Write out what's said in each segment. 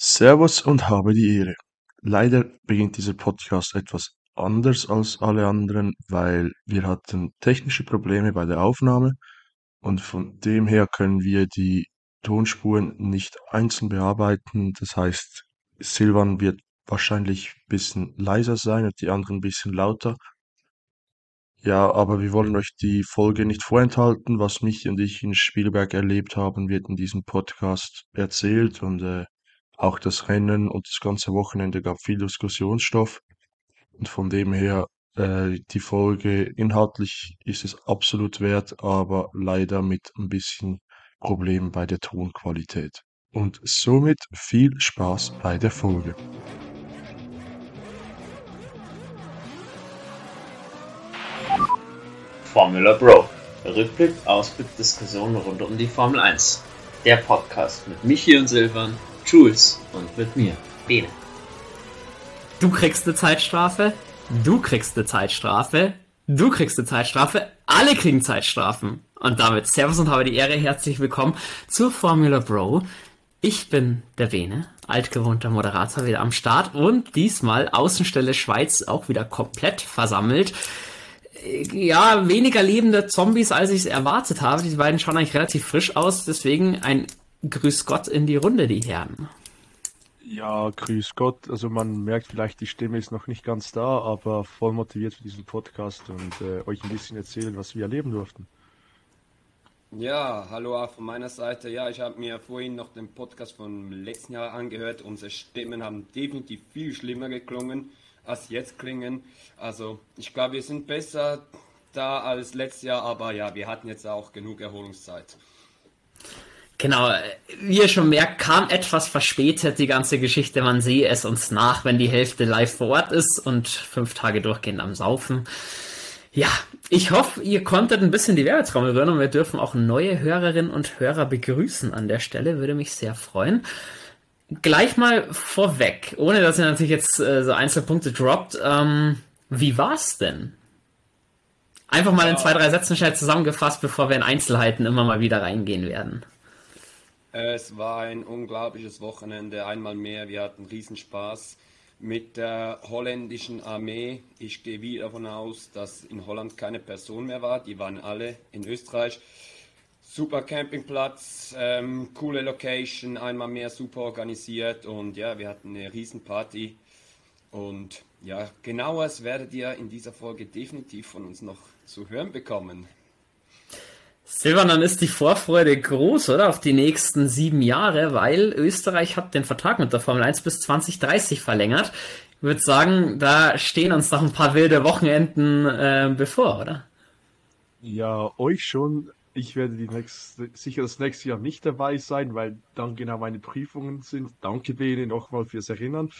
Servus und habe die Ehre. Leider beginnt dieser Podcast etwas anders als alle anderen, weil wir hatten technische Probleme bei der Aufnahme und von dem her können wir die Tonspuren nicht einzeln bearbeiten. Das heißt, Silvan wird wahrscheinlich ein bisschen leiser sein und die anderen ein bisschen lauter. Ja, aber wir wollen euch die Folge nicht vorenthalten. Was mich und ich in Spielberg erlebt haben, wird in diesem Podcast erzählt und äh, auch das Rennen und das ganze Wochenende gab viel Diskussionsstoff. Und von dem her, äh, die Folge inhaltlich ist es absolut wert, aber leider mit ein bisschen Problem bei der Tonqualität. Und somit viel Spaß bei der Folge. Formula Bro. Rückblick, Ausblick, Diskussion rund um die Formel 1. Der Podcast mit Michi und Silvan, Jules. Und mit mir, Bene. Du kriegst eine Zeitstrafe, du kriegst eine Zeitstrafe, du kriegst eine Zeitstrafe, alle kriegen Zeitstrafen. Und damit Servus und habe die Ehre, herzlich willkommen zur Formula Bro. Ich bin der Bene, altgewohnter Moderator wieder am Start. Und diesmal Außenstelle Schweiz auch wieder komplett versammelt. Ja, weniger lebende Zombies, als ich es erwartet habe. Die beiden schauen eigentlich relativ frisch aus, deswegen ein Grüß Gott in die Runde, die Herren. Ja, grüß Gott. Also man merkt vielleicht, die Stimme ist noch nicht ganz da, aber voll motiviert für diesen Podcast und äh, euch ein bisschen erzählen, was wir erleben durften. Ja, hallo auch von meiner Seite. Ja, ich habe mir vorhin noch den Podcast vom letzten Jahr angehört. Unsere Stimmen haben definitiv viel schlimmer geklungen als jetzt klingen. Also ich glaube, wir sind besser da als letztes Jahr, aber ja, wir hatten jetzt auch genug Erholungszeit. Genau, wie ihr schon merkt, kam etwas verspätet die ganze Geschichte. Man sehe es uns nach, wenn die Hälfte live vor Ort ist und fünf Tage durchgehend am Saufen. Ja, ich hoffe, ihr konntet ein bisschen die Werbetrommel rühren und wir dürfen auch neue Hörerinnen und Hörer begrüßen an der Stelle. Würde mich sehr freuen. Gleich mal vorweg, ohne dass ihr natürlich jetzt äh, so Einzelpunkte droppt, ähm, wie war's denn? Einfach mal in zwei, drei Sätzen schnell zusammengefasst, bevor wir in Einzelheiten immer mal wieder reingehen werden. Es war ein unglaubliches Wochenende, einmal mehr. Wir hatten Riesenspaß mit der holländischen Armee. Ich gehe wieder davon aus, dass in Holland keine Person mehr war. Die waren alle in Österreich. Super Campingplatz, ähm, coole Location, einmal mehr super organisiert und ja, wir hatten eine Riesenparty. Und ja, genaues werdet ihr in dieser Folge definitiv von uns noch zu hören bekommen. Silvan, dann ist die Vorfreude groß, oder? Auf die nächsten sieben Jahre, weil Österreich hat den Vertrag mit der Formel 1 bis 2030 verlängert. Ich würde sagen, da stehen uns noch ein paar wilde Wochenenden äh, bevor, oder? Ja, euch schon ich werde die nächste, sicher das nächste Jahr nicht dabei sein, weil dann genau meine Prüfungen sind. Danke, Bene, nochmal fürs Erinnern.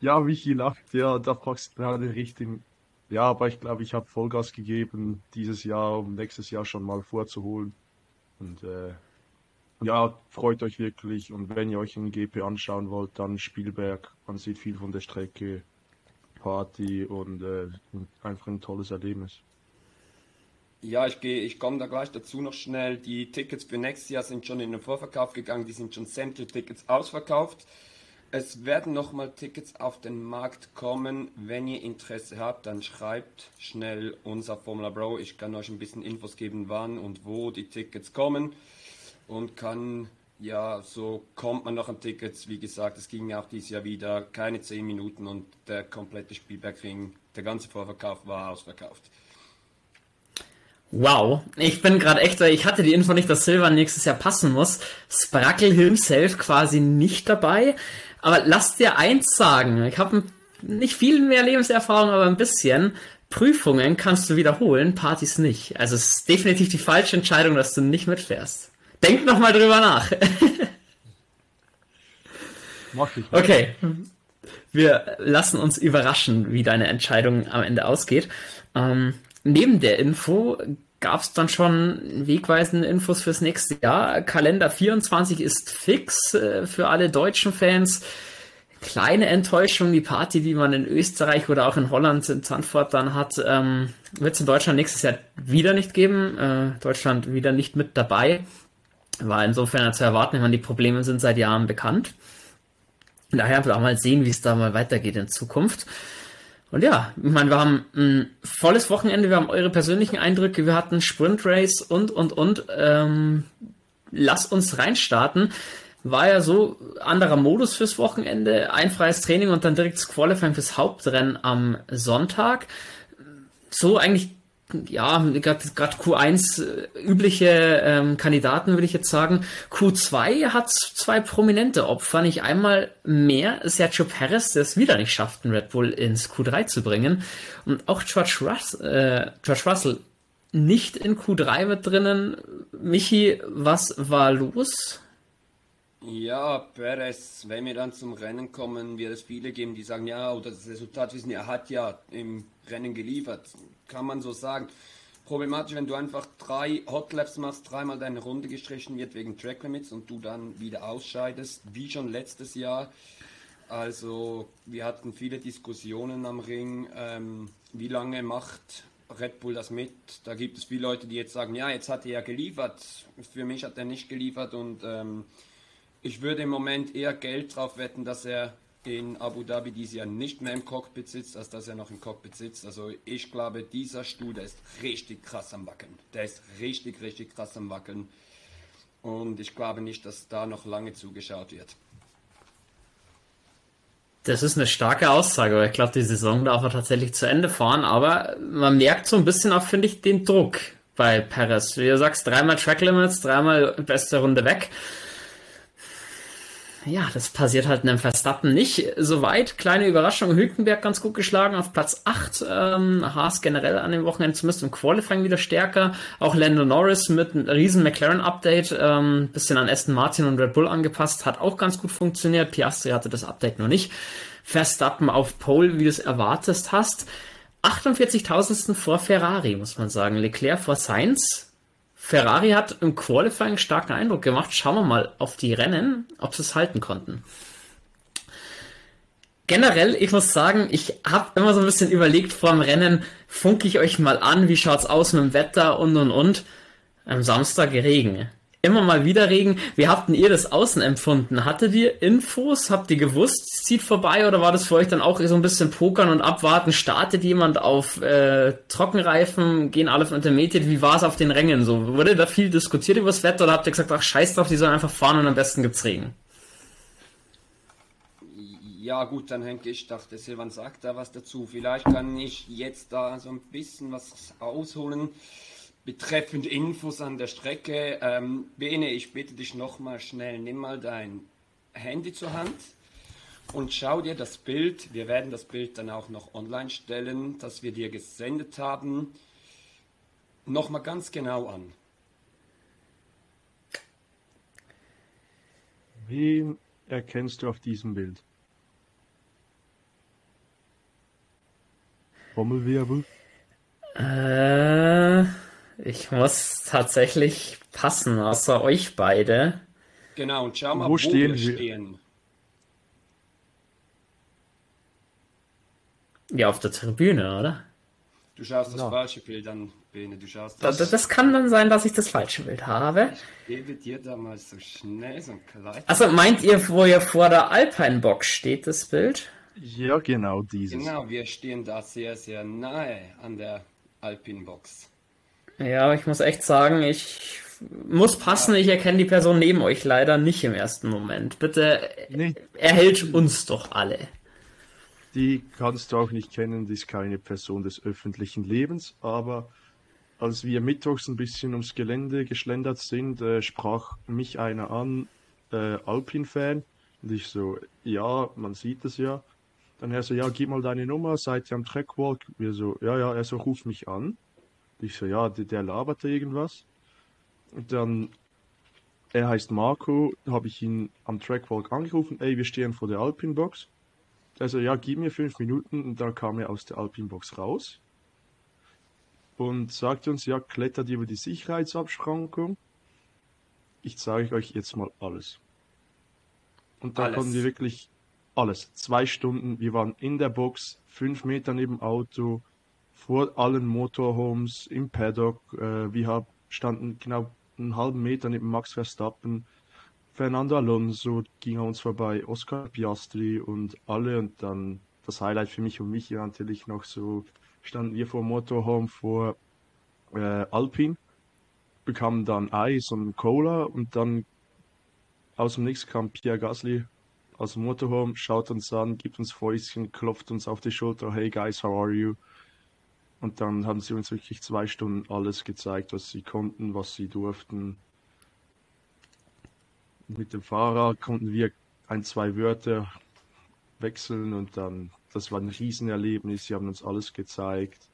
Ja, Michi lacht, ja, da fragst du gerade den richtigen. Ja, aber ich glaube, ich habe Vollgas gegeben dieses Jahr, um nächstes Jahr schon mal vorzuholen. Und äh, ja, freut euch wirklich. Und wenn ihr euch einen GP anschauen wollt, dann Spielberg. Man sieht viel von der Strecke, Party und äh, einfach ein tolles Erlebnis. Ja, ich gehe, ich komme da gleich dazu noch schnell. Die Tickets für nächstes Jahr sind schon in den Vorverkauf gegangen, die sind schon sämtliche Tickets ausverkauft. Es werden nochmal Tickets auf den Markt kommen. Wenn ihr Interesse habt, dann schreibt schnell unser Formula Bro. Ich kann euch ein bisschen Infos geben, wann und wo die Tickets kommen. Und kann, ja, so kommt man noch an Tickets. Wie gesagt, es ging auch dieses Jahr wieder keine 10 Minuten und der komplette Spielbergring, der ganze Vorverkauf war ausverkauft. Wow, ich bin gerade echt, ich hatte die Info nicht, dass Silver nächstes Jahr passen muss. Sprackle himself quasi nicht dabei. Aber lass dir eins sagen, ich habe nicht viel mehr Lebenserfahrung, aber ein bisschen. Prüfungen kannst du wiederholen, Partys nicht. Also es ist definitiv die falsche Entscheidung, dass du nicht mitfährst. Denk noch mal drüber nach. Mach ich. Okay. Wir lassen uns überraschen, wie deine Entscheidung am Ende ausgeht. Ähm, neben der Info gab es dann schon wegweisende Infos fürs nächste Jahr. Kalender 24 ist fix äh, für alle deutschen Fans. Kleine Enttäuschung, die Party, die man in Österreich oder auch in Holland, in Zandvoort dann hat, ähm, wird es in Deutschland nächstes Jahr wieder nicht geben. Äh, Deutschland wieder nicht mit dabei. War insofern zu erwarten, ich meine, die Probleme sind seit Jahren bekannt. Daher wir auch mal sehen, wie es da mal weitergeht in Zukunft. Und ja, ich meine, wir haben ein volles Wochenende, wir haben eure persönlichen Eindrücke, wir hatten Sprint Race und, und, und. Ähm, lass uns reinstarten. War ja so anderer Modus fürs Wochenende, ein freies Training und dann direkt das Qualifying fürs Hauptrennen am Sonntag. So eigentlich ja, gerade Q1 äh, übliche ähm, Kandidaten würde ich jetzt sagen. Q2 hat zwei prominente Opfer, nicht einmal mehr Sergio Perez, der es wieder nicht schafft, einen Red Bull ins Q3 zu bringen. Und auch George, Russ, äh, George Russell nicht in Q3 mit drinnen. Michi, was war los? Ja, Perez, wenn wir dann zum Rennen kommen, wird es viele geben, die sagen, ja, oder das Resultat wissen, er hat ja im Rennen geliefert. Kann man so sagen. Problematisch, wenn du einfach drei Hotlaps machst, dreimal deine Runde gestrichen wird wegen Track Limits und du dann wieder ausscheidest, wie schon letztes Jahr. Also, wir hatten viele Diskussionen am Ring. Ähm, wie lange macht Red Bull das mit? Da gibt es viele Leute, die jetzt sagen, ja, jetzt hat er ja geliefert. Für mich hat er nicht geliefert und ähm, ich würde im Moment eher Geld drauf wetten, dass er in Abu Dhabi dieses Jahr nicht mehr im Cockpit sitzt, als dass er noch im Cockpit sitzt. Also ich glaube, dieser Stuhl, der ist richtig krass am Wackeln. Der ist richtig, richtig krass am Wackeln. Und ich glaube nicht, dass da noch lange zugeschaut wird. Das ist eine starke Aussage, weil ich glaube, die Saison darf er tatsächlich zu Ende fahren, aber man merkt so ein bisschen auch, finde ich, den Druck bei Perez. Wie du sagst, dreimal Track Limits, dreimal beste Runde weg ja, das passiert halt einem Verstappen nicht so weit. Kleine Überraschung, Hülkenberg ganz gut geschlagen auf Platz 8. Ähm, Haas generell an dem Wochenende zumindest im Qualifying wieder stärker. Auch Lando Norris mit einem riesen McLaren-Update, ähm, bisschen an Aston Martin und Red Bull angepasst, hat auch ganz gut funktioniert. Piastri hatte das Update noch nicht. Verstappen auf Pole, wie du es erwartest hast. 48.000 vor Ferrari, muss man sagen. Leclerc vor Sainz Ferrari hat im Qualifying starken Eindruck gemacht. Schauen wir mal auf die Rennen, ob sie es halten konnten. Generell, ich muss sagen, ich habe immer so ein bisschen überlegt vor dem Rennen, funke ich euch mal an, wie schaut's aus mit dem Wetter und und und. Am Samstag Regen immer mal wieder Regen. Wie habt ihr das außen empfunden? Hattet ihr Infos? Habt ihr gewusst, zieht vorbei oder war das für euch dann auch so ein bisschen pokern und abwarten? Startet jemand auf äh, Trockenreifen? Gehen alle von Intermediate? Wie war es auf den Rängen so? Wurde da viel diskutiert über das Wetter oder habt ihr gesagt, ach scheiß drauf, die sollen einfach fahren und am besten gibt's Regen? Ja gut, dann Henke, ich dachte, Silvan sagt da was dazu. Vielleicht kann ich jetzt da so ein bisschen was ausholen. Betreffend Infos an der Strecke, ähm, Bene, ich bitte dich nochmal schnell, nimm mal dein Handy zur Hand und schau dir das Bild, wir werden das Bild dann auch noch online stellen, das wir dir gesendet haben, nochmal ganz genau an. Wen erkennst du auf diesem Bild? Trommelwirbel? Äh... Ich muss tatsächlich passen, außer euch beide. Genau, und schau mal, wo, wo stehen wir stehen. Ja, auf der Tribüne, oder? Du schaust das ja. falsche Bild an, Bene. Du schaust das. das. Das kann dann sein, dass ich das falsche Bild habe. Ich gebe dir da mal so schnell so ein kleines. Also meint ihr, wo ihr vor der Alpine Box steht, das Bild? Ja, genau dieses. Genau, wir stehen da sehr, sehr nahe an der Alpine Box. Ja, ich muss echt sagen, ich muss passen, ich erkenne die Person neben euch leider nicht im ersten Moment. Bitte nee. erhält uns doch alle. Die kannst du auch nicht kennen, die ist keine Person des öffentlichen Lebens, aber als wir mittwochs ein bisschen ums Gelände geschlendert sind, äh, sprach mich einer an, äh, Alpin-Fan, und ich so, ja, man sieht es ja. Dann er so, ja, gib mal deine Nummer, seid ihr am Trackwalk? Wir so, ja, ja, er so, ruf mich an. Ich so, ja, der, der laberte irgendwas. Und dann, er heißt Marco, habe ich ihn am Trackwalk angerufen, ey, wir stehen vor der Alpine Box. Also ja, gib mir fünf Minuten und dann kam er aus der Alpine Box raus und sagte uns, ja, klettert über die Sicherheitsabschrankung. Ich zeige euch jetzt mal alles. Und da konnten wir wirklich alles. Zwei Stunden, wir waren in der Box, fünf Meter neben dem Auto, vor allen Motorhomes im Paddock. Äh, wir haben, standen genau einen halben Meter neben Max Verstappen. Fernando Alonso ging an uns vorbei, Oscar Piastri und alle und dann das Highlight für mich und mich natürlich noch so standen wir vor Motorhome vor äh, Alpine, bekamen dann Eis und Cola und dann aus dem Nichts kam Pierre Gasly aus dem Motorhome, schaut uns an, gibt uns Fäustchen, klopft uns auf die Schulter, hey guys, how are you? Und dann haben sie uns wirklich zwei Stunden alles gezeigt, was sie konnten, was sie durften. Mit dem Fahrer konnten wir ein, zwei Wörter wechseln und dann, das war ein Riesenerlebnis. Sie haben uns alles gezeigt,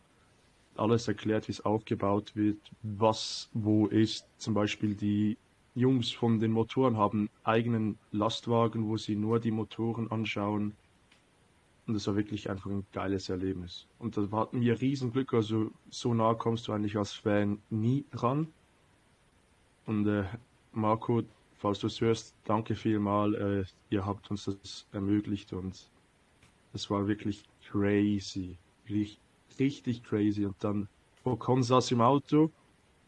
alles erklärt, wie es aufgebaut wird, was wo ist. Zum Beispiel die Jungs von den Motoren haben eigenen Lastwagen, wo sie nur die Motoren anschauen. Und das war wirklich einfach ein geiles Erlebnis. Und da hatten wir riesen Glück, also so nah kommst du eigentlich als Fan nie ran. Und äh, Marco, falls du es hörst, danke vielmal. Äh, ihr habt uns das ermöglicht und es war wirklich crazy. Richtig, richtig crazy. Und dann Ocon saß im Auto,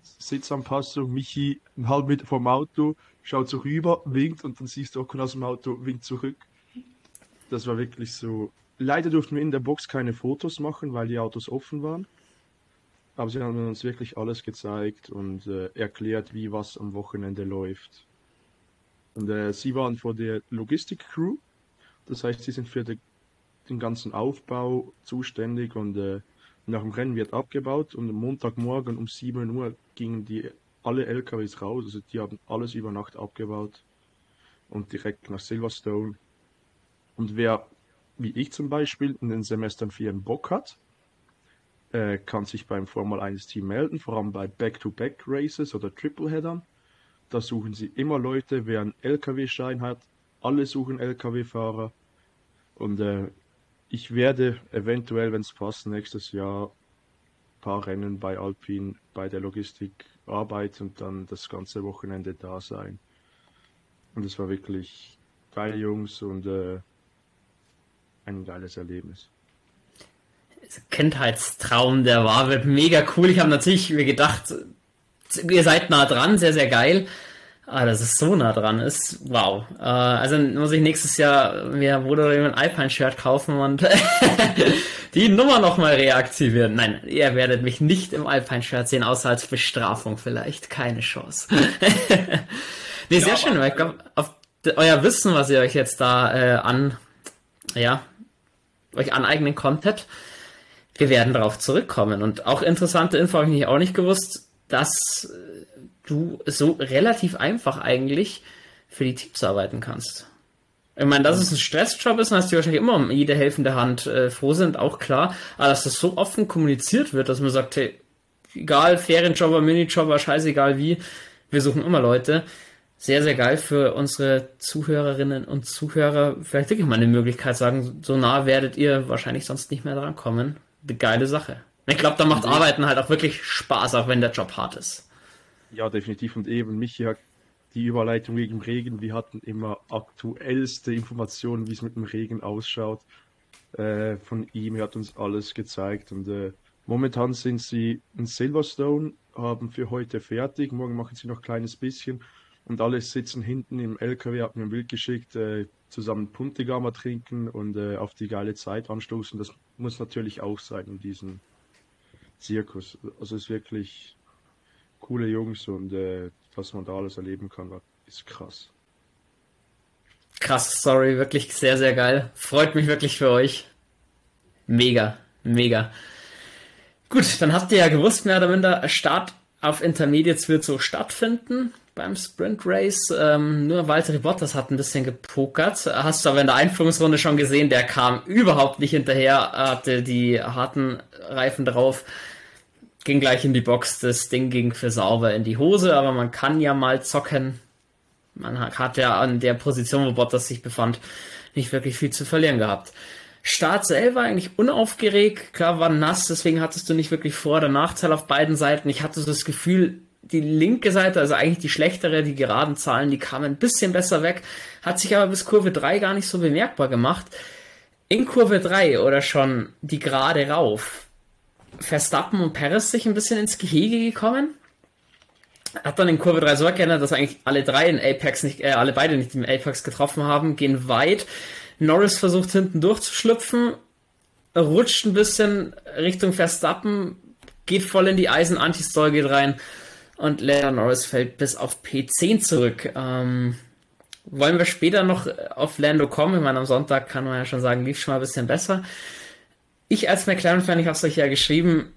Sitzanpassung, Michi ein halb Meter vom Auto, schaut so rüber, winkt und dann siehst du Ocon aus dem Auto, winkt zurück. Das war wirklich so. Leider durften wir in der Box keine Fotos machen, weil die Autos offen waren. Aber sie haben uns wirklich alles gezeigt und äh, erklärt, wie was am Wochenende läuft. Und äh, sie waren vor der Logistik-Crew. Das heißt, sie sind für die, den ganzen Aufbau zuständig und äh, nach dem Rennen wird abgebaut und am Montagmorgen um 7 Uhr gingen die alle LKWs raus. Also die haben alles über Nacht abgebaut und direkt nach Silverstone. Und wer, wie ich zum Beispiel, in den Semestern 4 einen Bock hat, äh, kann sich beim Formel 1 Team melden, vor allem bei Back-to-Back Races oder Tripleheadern. Da suchen sie immer Leute, wer einen LKW-Schein hat. Alle suchen LKW-Fahrer. Und äh, ich werde eventuell, wenn es passt, nächstes Jahr ein paar Rennen bei Alpine bei der Logistik arbeiten und dann das ganze Wochenende da sein. Und es war wirklich geil, Jungs, und äh, ein geiles Erlebnis. Kindheitstraum, der war, wird mega cool. Ich habe natürlich mir gedacht, ihr seid nah dran, sehr, sehr geil. Ah, dass es so nah dran ist, wow. Äh, also muss ich nächstes Jahr mir Bruder ein Alpine-Shirt kaufen und die Nummer nochmal reaktivieren. Nein, ihr werdet mich nicht im Alpine-Shirt sehen, außer als Bestrafung vielleicht. Keine Chance. nee, ja, sehr schön, weil ich glaube, auf euer Wissen, was ihr euch jetzt da äh, an, ja, euch aneignen konntet, wir werden darauf zurückkommen. Und auch interessante Info habe ich auch nicht gewusst, dass du so relativ einfach eigentlich für die Teams arbeiten kannst. Ich meine, dass es ein Stressjob ist, dann hast du wahrscheinlich immer um jede helfende Hand äh, froh sind, auch klar. Aber dass das so offen kommuniziert wird, dass man sagt, hey, egal, Ferienjobber, Minijobber, scheißegal wie, wir suchen immer Leute. Sehr, sehr geil für unsere Zuhörerinnen und Zuhörer. Vielleicht wirklich mal eine Möglichkeit sagen, so nah werdet ihr wahrscheinlich sonst nicht mehr dran kommen. Eine geile Sache. Ich glaube, da macht Arbeiten halt auch wirklich Spaß, auch wenn der Job hart ist. Ja, definitiv. Und eben, Michi hat die Überleitung wegen Regen. Wir hatten immer aktuellste Informationen, wie es mit dem Regen ausschaut. Äh, von ihm er hat uns alles gezeigt. Und äh, momentan sind sie in Silverstone, haben für heute fertig. Morgen machen sie noch ein kleines bisschen. Und alle sitzen hinten im LKW, hat mir ein Bild geschickt, äh, zusammen Puntigama trinken und äh, auf die geile Zeit anstoßen. Das muss natürlich auch sein in diesem Zirkus. Also es ist wirklich coole Jungs und äh, was man da alles erleben kann, ist krass. Krass, sorry, wirklich sehr, sehr geil. Freut mich wirklich für euch. Mega, mega. Gut, dann habt ihr ja gewusst, mehr oder minder, Start auf Intermediates wird so stattfinden beim Sprint Race. Ähm, nur Walter Bottas hat ein bisschen gepokert. Hast du aber in der Einführungsrunde schon gesehen, der kam überhaupt nicht hinterher, hatte die harten Reifen drauf ging gleich in die Box, das Ding ging für sauber in die Hose, aber man kann ja mal zocken. Man hat ja an der Position, wo Bottas sich befand, nicht wirklich viel zu verlieren gehabt. Start selber eigentlich unaufgeregt, klar war nass, deswegen hattest du nicht wirklich Vor- oder Nachteil auf beiden Seiten. Ich hatte so das Gefühl, die linke Seite, also eigentlich die schlechtere, die geraden Zahlen, die kamen ein bisschen besser weg, hat sich aber bis Kurve 3 gar nicht so bemerkbar gemacht. In Kurve 3 oder schon die gerade rauf Verstappen und Perez sich ein bisschen ins Gehege gekommen. hat dann in Kurve 3 so erkennen, dass eigentlich alle drei in Apex nicht, äh, alle beide nicht im Apex getroffen haben, gehen weit. Norris versucht hinten durchzuschlüpfen, rutscht ein bisschen Richtung Verstappen, geht voll in die Eisen, Anti-Stall geht rein und Lando Norris fällt bis auf P10 zurück. Ähm, wollen wir später noch auf Lando kommen? Ich meine, am Sonntag kann man ja schon sagen, lief schon mal ein bisschen besser. Ich als McLaren-Fan, ich habe es euch ja geschrieben,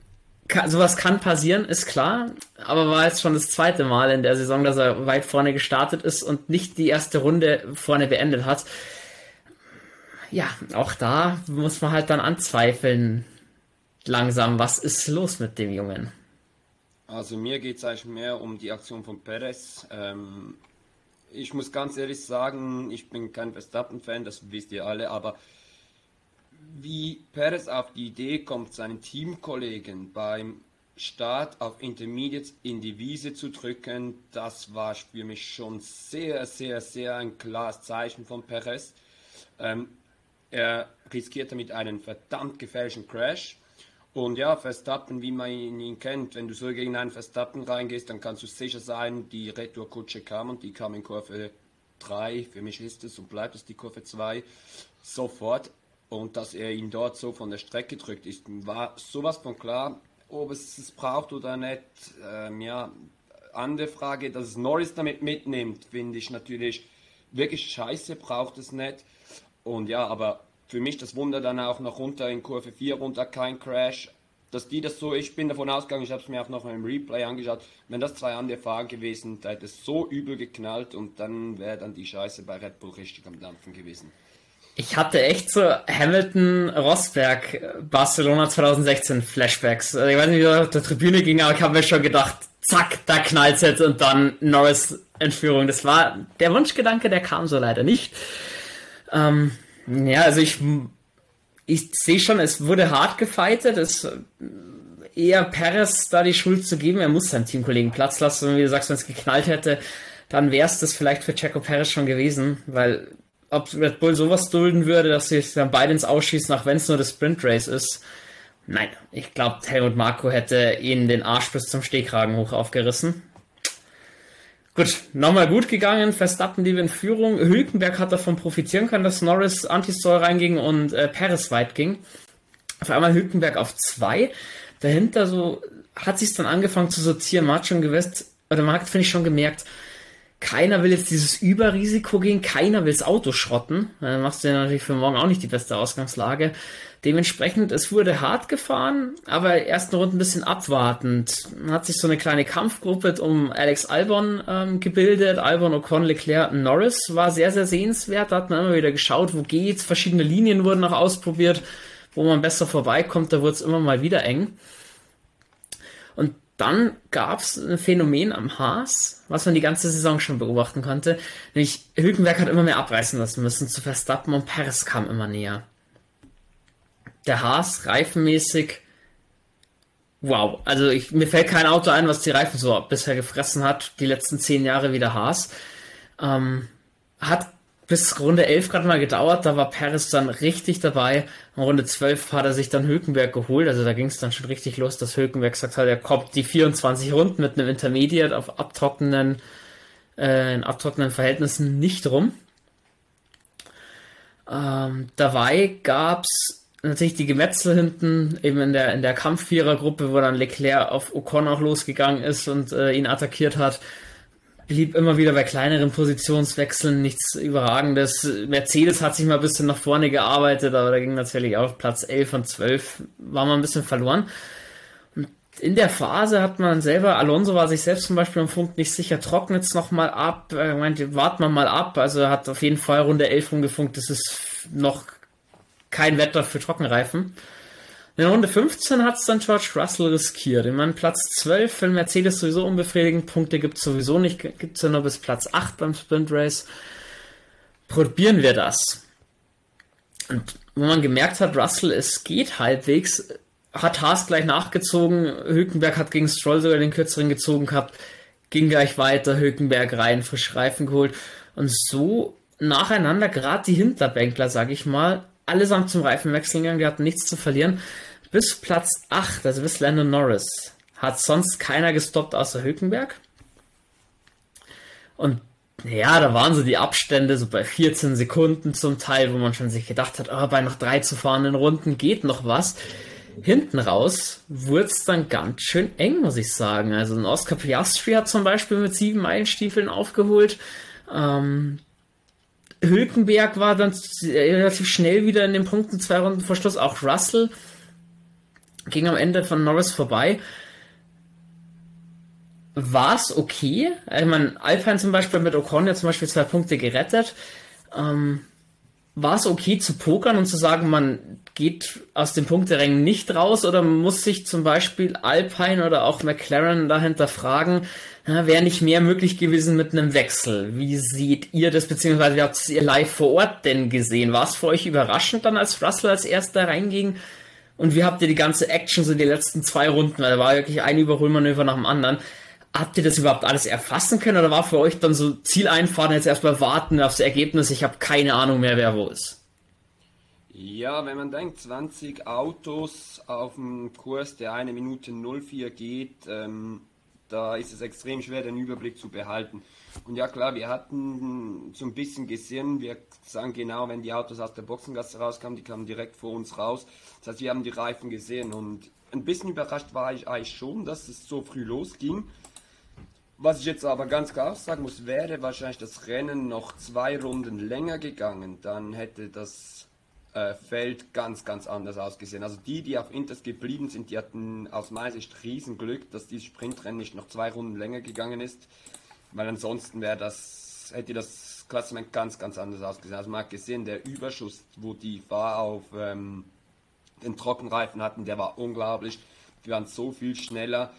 kann, sowas kann passieren, ist klar, aber war jetzt schon das zweite Mal in der Saison, dass er weit vorne gestartet ist und nicht die erste Runde vorne beendet hat. Ja, auch da muss man halt dann anzweifeln, langsam, was ist los mit dem Jungen? Also mir geht es eigentlich mehr um die Aktion von Perez. Ähm, ich muss ganz ehrlich sagen, ich bin kein Verstappen-Fan, das wisst ihr alle, aber wie Perez auf die Idee kommt, seinen Teamkollegen beim Start auf Intermediates in die Wiese zu drücken, das war für mich schon sehr, sehr, sehr ein klares Zeichen von Perez. Ähm, er riskierte mit einem verdammt gefährlichen Crash. Und ja, Verstappen, wie man ihn kennt, wenn du so gegen einen Verstappen reingehst, dann kannst du sicher sein, die Retourkutsche kam und die kam in Kurve 3, für mich ist es und bleibt es die Kurve 2, sofort. Und dass er ihn dort so von der Strecke drückt, ist, war sowas von klar. Ob es es braucht oder nicht, ähm, ja, andere Frage, dass Norris damit mitnimmt, finde ich natürlich wirklich scheiße, braucht es nicht. Und ja, aber für mich das Wunder dann auch noch runter in Kurve 4 runter, kein Crash. Dass die das so, ich bin davon ausgegangen, ich habe es mir auch noch mal im Replay angeschaut, wenn das zwei andere Fahrer gewesen, da hätte es so übel geknallt und dann wäre dann die Scheiße bei Red Bull richtig am Dampfen gewesen. Ich hatte echt so Hamilton Rosberg Barcelona 2016 Flashbacks. Also ich weiß nicht, wie das auf der Tribüne ging, aber ich habe mir schon gedacht, zack, da knallt jetzt und dann Norris Entführung. Das war der Wunschgedanke, der kam so leider nicht. Ähm, ja, also ich, ich sehe schon, es wurde hart gefeitet. Es eher Perez da die Schuld zu geben. Er muss seinem Teamkollegen Platz lassen. Und wie du sagst, wenn es geknallt hätte, dann wäre es das vielleicht für Checo Perez schon gewesen, weil ob Red Bull sowas dulden würde, dass sie dann beide ins Ausschießen, auch wenn es nur das Sprint Race ist. Nein, ich glaube, Helmut Marko hätte ihnen den Arsch bis zum Stehkragen hoch aufgerissen. Gut, nochmal gut gegangen. Verstappen liebe in Führung. Hülkenberg hat davon profitieren können, dass Norris Anti-Stall reinging und äh, Perez weit ging. Auf einmal Hülkenberg auf zwei. Dahinter so hat sich dann angefangen zu sortieren. Man hat schon gewusst, oder man hat, finde ich, schon gemerkt, keiner will jetzt dieses Überrisiko gehen, keiner will das Auto schrotten. Dann machst du ja natürlich für morgen auch nicht die beste Ausgangslage. Dementsprechend, es wurde hart gefahren, aber erst noch ein bisschen abwartend. Man hat sich so eine kleine Kampfgruppe um Alex Albon ähm, gebildet. Albon, Ocon, Leclerc, Norris war sehr, sehr sehenswert. Da hat man immer wieder geschaut, wo geht's. Verschiedene Linien wurden noch ausprobiert, wo man besser vorbeikommt. Da wurde es immer mal wieder eng. Und dann gab es ein Phänomen am Haas, was man die ganze Saison schon beobachten konnte. Nämlich Hülkenberg hat immer mehr abreißen lassen müssen zu Verstappen und Perez kam immer näher der Haas reifenmäßig, wow. Also ich, mir fällt kein Auto ein, was die Reifen so bisher gefressen hat, die letzten zehn Jahre wie der Haas. Ähm, hat bis Runde 11 gerade mal gedauert, da war Paris dann richtig dabei. In Runde 12 hat er sich dann Hülkenberg geholt, also da ging es dann schon richtig los, dass Hülkenberg sagt hat, er kommt die 24 Runden mit einem Intermediate auf abtrocknenden, äh, in abtrocknenden Verhältnissen nicht rum. Ähm, dabei gab's natürlich die Gemetzel hinten, eben in der, in der Kampfvierergruppe, wo dann Leclerc auf Ocon auch losgegangen ist und äh, ihn attackiert hat. Blieb immer wieder bei kleineren Positionswechseln nichts Überragendes. Mercedes hat sich mal ein bisschen nach vorne gearbeitet, aber da ging natürlich auch Platz 11 und 12, war mal ein bisschen verloren. Und in der Phase hat man selber, Alonso war sich selbst zum Beispiel am Funk nicht sicher, trocknet es nochmal ab, er meinte, warten wir mal ab, also er hat auf jeden Fall Runde 11 rumgefunkt, das ist noch kein Wetter für Trockenreifen. In Runde 15 hat es dann George Russell riskiert. Ich meine, Platz 12 für Mercedes sowieso unbefriedigend. Punkte gibt es sowieso nicht. Gibt es ja nur bis Platz 8 beim Sprint Race. Probieren wir das. Und wo man gemerkt hat, Russell, es geht halbwegs, hat Haas gleich nachgezogen. Hülkenberg hat gegen Stroll sogar den kürzeren gezogen gehabt. Ging gleich weiter. Hülkenberg rein, frisch Reifen geholt. Und so nacheinander, gerade die Hinterbänkler, sage ich mal, allesamt zum Reifenwechsel gegangen, die hatten nichts zu verlieren. Bis Platz 8, also bis Landon Norris, hat sonst keiner gestoppt außer Hülkenberg. Und ja, da waren so die Abstände so bei 14 Sekunden zum Teil, wo man schon sich gedacht hat, oh, bei noch drei zu fahrenden Runden geht noch was. Hinten raus wurde es dann ganz schön eng, muss ich sagen. Also ein Oscar Piastri hat zum Beispiel mit sieben Meilenstiefeln aufgeholt. Ähm, Hülkenberg war dann relativ schnell wieder in den Punkten zwei Runden Verschluss. Auch Russell ging am Ende von Norris vorbei. War es okay? Ich meine, Alpine zum Beispiel mit Ocon ja zum Beispiel zwei Punkte gerettet. Ähm, war es okay zu pokern und zu sagen, man geht aus dem Punkterängen nicht raus oder muss sich zum Beispiel Alpine oder auch McLaren dahinter fragen, wäre nicht mehr möglich gewesen mit einem Wechsel? Wie seht ihr das, beziehungsweise wie habt ihr live vor Ort denn gesehen? War es für euch überraschend dann, als Russell als erster reinging? Und wie habt ihr die ganze Action so die letzten zwei Runden, weil da war wirklich ein Überholmanöver nach dem anderen, Habt ihr das überhaupt alles erfassen können oder war für euch dann so Ziel einfahren, jetzt erstmal warten aufs Ergebnis? Ich habe keine Ahnung mehr, wer wo ist. Ja, wenn man denkt, 20 Autos auf dem Kurs, der eine Minute 04 geht, ähm, da ist es extrem schwer, den Überblick zu behalten. Und ja klar, wir hatten so ein bisschen gesehen, wir sagen genau, wenn die Autos aus der Boxengasse rauskamen, die kamen direkt vor uns raus. Das heißt, wir haben die Reifen gesehen und ein bisschen überrascht war ich eigentlich schon, dass es so früh losging. Was ich jetzt aber ganz klar sagen muss, wäre wahrscheinlich das Rennen noch zwei Runden länger gegangen, dann hätte das äh, Feld ganz, ganz anders ausgesehen. Also die, die auf Inters geblieben sind, die hatten aus meiner Sicht Riesenglück, dass dieses Sprintrennen nicht noch zwei Runden länger gegangen ist, weil ansonsten wäre das, hätte das Klassement ganz, ganz anders ausgesehen. Also man hat gesehen, der Überschuss, wo die Fahrer auf ähm, den Trockenreifen hatten, der war unglaublich. Die waren so viel schneller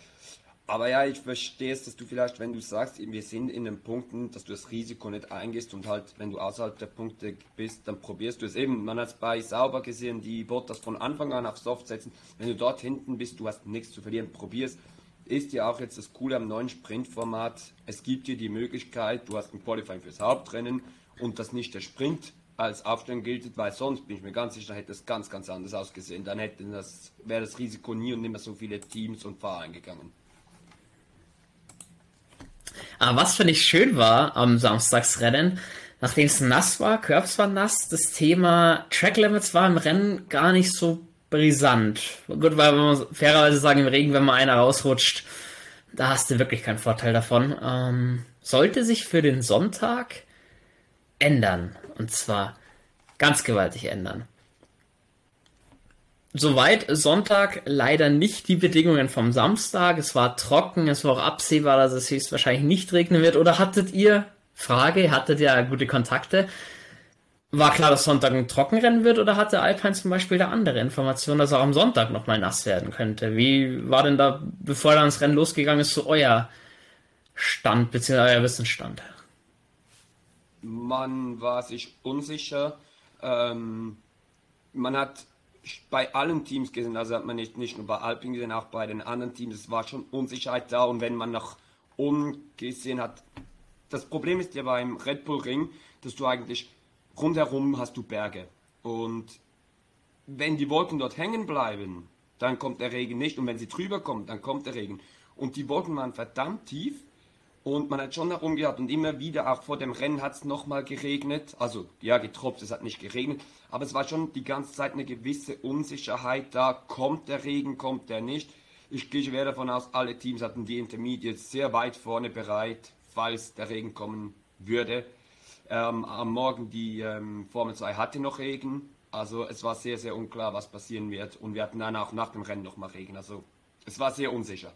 aber ja, ich verstehe es, dass du vielleicht, wenn du sagst, wir sind in den Punkten, dass du das Risiko nicht eingehst und halt, wenn du außerhalb der Punkte bist, dann probierst du es eben. Man hat es bei Sauber gesehen, die Bottas von Anfang an auf Soft setzen. Wenn du dort hinten bist, du hast nichts zu verlieren, probierst. Ist ja auch jetzt das Coole am neuen Sprintformat. Es gibt dir die Möglichkeit, du hast ein Qualifying fürs Hauptrennen und das nicht der Sprint als Aufstellung gilt, weil sonst bin ich mir ganz sicher, hätte es ganz, ganz anders ausgesehen. Dann hätte das, wäre das Risiko nie und nimmer so viele Teams und Fahrer eingegangen. Aber was finde ich schön war am Samstagsrennen, nachdem es nass war, Curbs war nass, das Thema Track Limits war im Rennen gar nicht so brisant. Gut, weil man fairerweise sagen, im Regen, wenn mal einer rausrutscht, da hast du wirklich keinen Vorteil davon. Ähm, sollte sich für den Sonntag ändern. Und zwar ganz gewaltig ändern. Soweit Sonntag leider nicht die Bedingungen vom Samstag. Es war trocken, es war auch absehbar, dass es höchstwahrscheinlich nicht regnen wird. Oder hattet ihr, Frage, hattet ihr gute Kontakte? War klar, dass Sonntag ein Trockenrennen wird oder hatte Alpine zum Beispiel da andere Informationen, dass auch am Sonntag nochmal nass werden könnte? Wie war denn da, bevor dann das Rennen losgegangen ist, so euer Stand bzw. euer Wissensstand? Man war sich unsicher. Ähm, man hat bei allen Teams gesehen, also hat man nicht, nicht nur bei Alpine gesehen, auch bei den anderen Teams, es war schon Unsicherheit da. Und wenn man nach unten gesehen hat, das Problem ist ja beim Red Bull Ring, dass du eigentlich rundherum hast du Berge. Und wenn die Wolken dort hängen bleiben, dann kommt der Regen nicht. Und wenn sie drüber kommen, dann kommt der Regen. Und die Wolken waren verdammt tief und man hat schon herumgehört und immer wieder, auch vor dem Rennen hat es nochmal geregnet. Also ja, getropft, es hat nicht geregnet. Aber es war schon die ganze Zeit eine gewisse Unsicherheit da. Kommt der Regen, kommt der nicht? Ich gehe schwer davon aus, alle Teams hatten die Intermediates sehr weit vorne bereit, falls der Regen kommen würde. Ähm, am Morgen die ähm, Formel 2 hatte noch Regen. Also es war sehr, sehr unklar, was passieren wird. Und wir hatten dann auch nach dem Rennen nochmal Regen. Also es war sehr unsicher.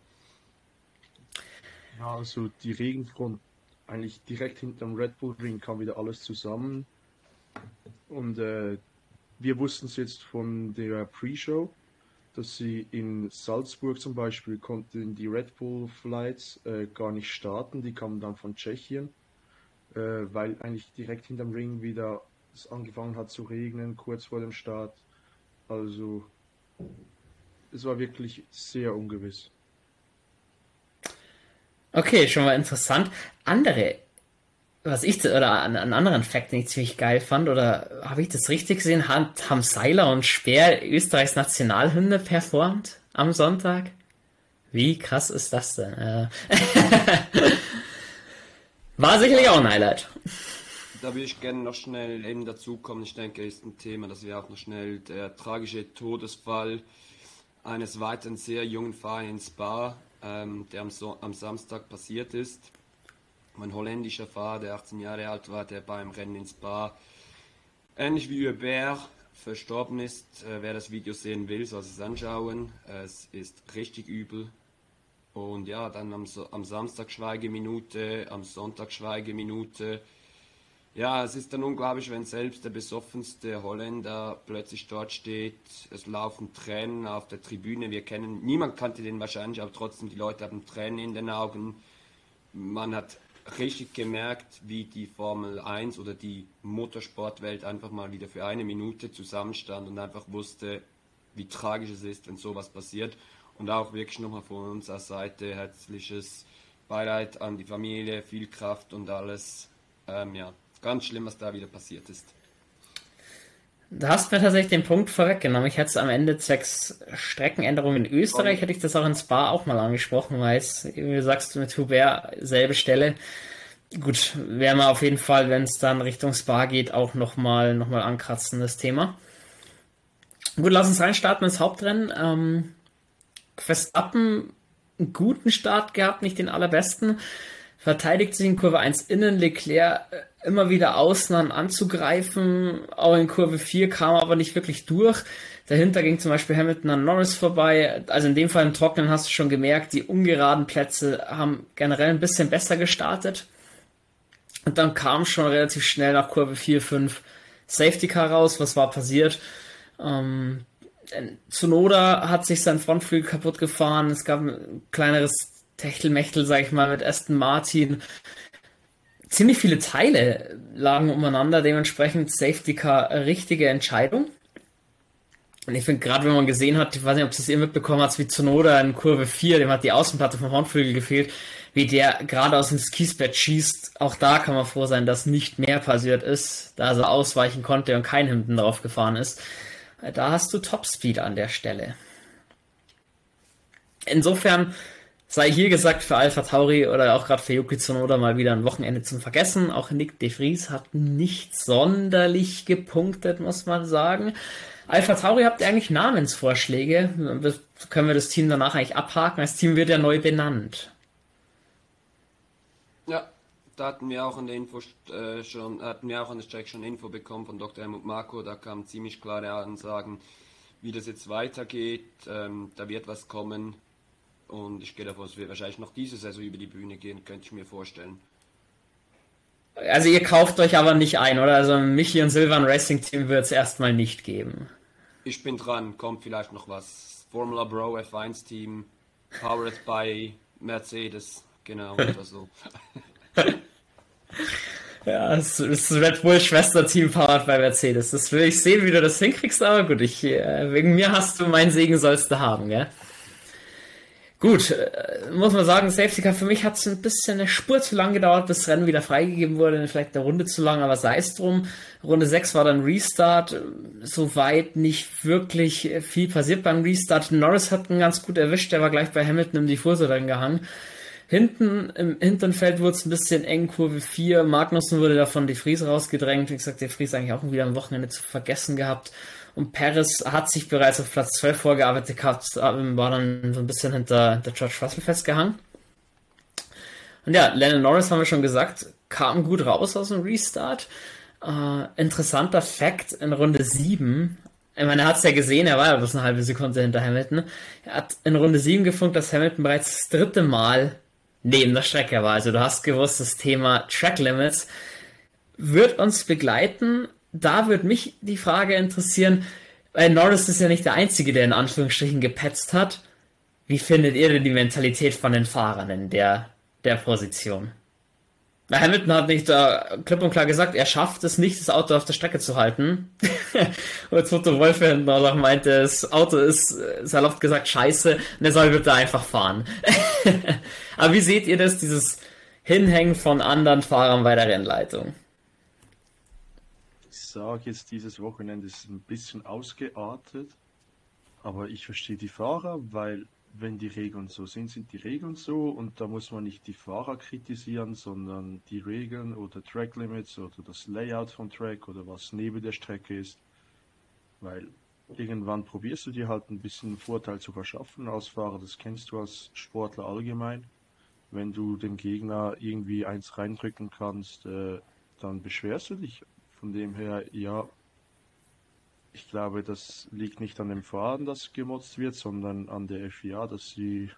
Ja, also die Regenfront, eigentlich direkt hinterm Red Bull Ring kam wieder alles zusammen. Und äh, wir wussten es jetzt von der Pre-Show, dass sie in Salzburg zum Beispiel konnten die Red Bull Flights äh, gar nicht starten, die kamen dann von Tschechien, äh, weil eigentlich direkt hinterm Ring wieder es angefangen hat zu regnen, kurz vor dem Start. Also es war wirklich sehr ungewiss. Okay, schon mal interessant. Andere, was ich, oder einen, anderen Fakt, den ich ziemlich geil fand, oder habe ich das richtig gesehen, haben Seiler und Speer Österreichs Nationalhymne performt am Sonntag? Wie krass ist das denn? Äh. War sicherlich auch ein Highlight. Da würde ich gerne noch schnell eben dazukommen. Ich denke, ist ein Thema, das wir auch noch schnell der tragische Todesfall eines weiteren sehr jungen in Spa, ähm, der am, so am Samstag passiert ist. Ein holländischer Fahrer, der 18 Jahre alt war, der beim Rennen in Spa ähnlich wie Hubert verstorben ist. Äh, wer das Video sehen will, soll es anschauen. Es ist richtig übel. Und ja, dann am, am Samstag Schweigeminute, am Sonntag Schweigeminute. Ja, es ist dann unglaublich, wenn selbst der besoffenste Holländer plötzlich dort steht. Es laufen Tränen auf der Tribüne. Wir kennen, niemand kannte den wahrscheinlich, aber trotzdem, die Leute haben Tränen in den Augen. Man hat richtig gemerkt, wie die Formel 1 oder die Motorsportwelt einfach mal wieder für eine Minute zusammenstand und einfach wusste, wie tragisch es ist, wenn sowas passiert. Und auch wirklich nochmal von unserer Seite herzliches Beileid an die Familie, viel Kraft und alles. Ähm, ja, ganz schlimm, was da wieder passiert ist. Du hast mir tatsächlich den Punkt vorweggenommen. Ich hätte es am Ende zwecks Streckenänderungen in Österreich, hätte ich das auch in Spa auch mal angesprochen, weil es, wie du mit Hubert selbe Stelle. Gut, werden wir auf jeden Fall, wenn es dann Richtung Spa geht, auch nochmal noch mal ankratzen, das Thema. Gut, lass uns reinstarten ins Hauptrennen. Ähm, Verstappen einen guten Start gehabt, nicht den allerbesten. Verteidigt sich in Kurve 1 innen, Leclerc äh, immer wieder außen an anzugreifen. Auch in Kurve 4 kam er aber nicht wirklich durch. Dahinter ging zum Beispiel Hamilton an Norris vorbei. Also in dem Fall im Trocknen hast du schon gemerkt, die ungeraden Plätze haben generell ein bisschen besser gestartet. Und dann kam schon relativ schnell nach Kurve 4, 5 Safety Car raus. Was war passiert? Ähm, Zunoda hat sich sein Frontflügel kaputt gefahren. Es gab ein kleineres Techtelmechtel, sag ich mal, mit Aston Martin. Ziemlich viele Teile lagen umeinander, dementsprechend Safety Car richtige Entscheidung. Und ich finde, gerade wenn man gesehen hat, ich weiß nicht, ob es ihr mitbekommen hat, wie Zunoda in Kurve 4, dem hat die Außenplatte vom Frontflügel gefehlt, wie der gerade aus dem Kiesbett schießt. Auch da kann man froh sein, dass nicht mehr passiert ist, da er ausweichen konnte und kein hinten drauf gefahren ist. Da hast du Topspeed an der Stelle. Insofern sei hier gesagt für Alpha Tauri oder auch gerade für Yuki Tsunoda mal wieder ein Wochenende zum Vergessen. Auch Nick de Vries hat nicht sonderlich gepunktet, muss man sagen. Alpha Tauri habt ihr eigentlich Namensvorschläge? Können wir das Team danach eigentlich abhaken? Das Team wird ja neu benannt. Ja, da hatten wir auch an der Info äh, schon, hatten wir auch an der Strecke schon Info bekommen von Dr. Helmut Marco. Da kamen ziemlich klare Ansagen, wie das jetzt weitergeht. Ähm, da wird was kommen. Und ich gehe davon aus, es wird wahrscheinlich noch diese Saison über die Bühne gehen, könnte ich mir vorstellen. Also ihr kauft euch aber nicht ein, oder? Also Michi und Silvan Racing Team wird es erstmal nicht geben. Ich bin dran, kommt vielleicht noch was. Formula Bro F1 Team, powered by Mercedes, genau, oder so. Ja, es ist Red Bull Schwesterteam powered bei Mercedes. Das will ich sehen, wie du das hinkriegst, aber gut, ich, äh, wegen mir hast du meinen Segen sollst du haben, gell? Gut, äh, muss man sagen, Safety Car für mich hat es ein bisschen eine Spur zu lang gedauert, bis das Rennen wieder freigegeben wurde, vielleicht eine Runde zu lang, aber sei es drum. Runde 6 war dann Restart, soweit nicht wirklich viel passiert beim Restart. Norris hat ihn ganz gut erwischt, der war gleich bei Hamilton im Diffusor dann gehangen. Hinten im hinteren Feld wurde es ein bisschen eng, Kurve 4. Magnussen wurde davon die Fries rausgedrängt. Wie gesagt, der Fries eigentlich auch wieder am Wochenende zu vergessen gehabt. Und Perez hat sich bereits auf Platz 12 vorgearbeitet gehabt, war dann so ein bisschen hinter der George Russell festgehangen. Und ja, Lennon Norris haben wir schon gesagt, kam gut raus aus dem Restart. Äh, interessanter Fact in Runde 7. Ich meine, er hat es ja gesehen, er war ja bloß eine halbe Sekunde hinter Hamilton. Er hat in Runde 7 gefunkt, dass Hamilton bereits das dritte Mal neben der Strecke war. Also du hast gewusst, das Thema Track Limits wird uns begleiten da würde mich die Frage interessieren, weil Norris ist ja nicht der Einzige, der in Anführungsstrichen gepetzt hat. Wie findet ihr denn die Mentalität von den Fahrern in der, der Position? Weil Hamilton hat nicht da klipp und klar gesagt, er schafft es nicht, das Auto auf der Strecke zu halten. und Toto Wolf auch meinte, das Auto ist, salopp gesagt, scheiße, und er soll bitte einfach fahren. Aber wie seht ihr das, dieses Hinhängen von anderen Fahrern bei der Rennleitung? Sage jetzt, dieses Wochenende ist ein bisschen ausgeartet, aber ich verstehe die Fahrer, weil wenn die Regeln so sind, sind die Regeln so und da muss man nicht die Fahrer kritisieren, sondern die Regeln oder Track Limits oder das Layout von Track oder was neben der Strecke ist. Weil irgendwann probierst du dir halt ein bisschen Vorteil zu verschaffen als Fahrer, das kennst du als Sportler allgemein. Wenn du dem Gegner irgendwie eins reindrücken kannst, äh, dann beschwerst du dich. Von dem her, ja, ich glaube, das liegt nicht an dem Fahren, dass gemotzt wird, sondern an der FIA, dass sie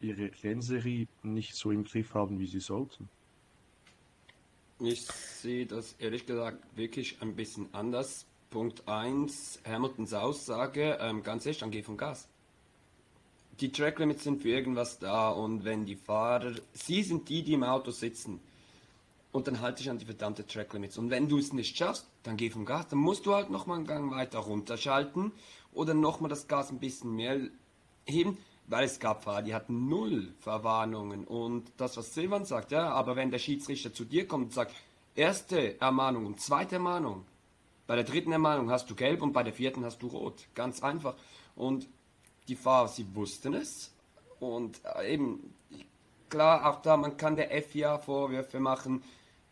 ihre Rennserie nicht so im Griff haben, wie sie sollten. Ich sehe das ehrlich gesagt wirklich ein bisschen anders. Punkt 1, Hamiltons Aussage, ähm, ganz ehrlich, dann geh vom Gas. Die Track Limits sind für irgendwas da und wenn die Fahrer, sie sind die, die im Auto sitzen und dann halte ich an die verdammte Track Limits. Und wenn du es nicht schaffst, dann geh vom Gas. Dann musst du halt nochmal einen Gang weiter runterschalten oder nochmal das Gas ein bisschen mehr heben, weil es gab Fahrer, die hatten null Verwarnungen. Und das, was Silvan sagt, ja, aber wenn der Schiedsrichter zu dir kommt und sagt, erste Ermahnung und zweite Ermahnung, bei der dritten Ermahnung hast du gelb und bei der vierten hast du rot. Ganz einfach. Und die Fahrer, sie wussten es. Und äh, eben, klar, auch da, man kann der FIA Vorwürfe machen,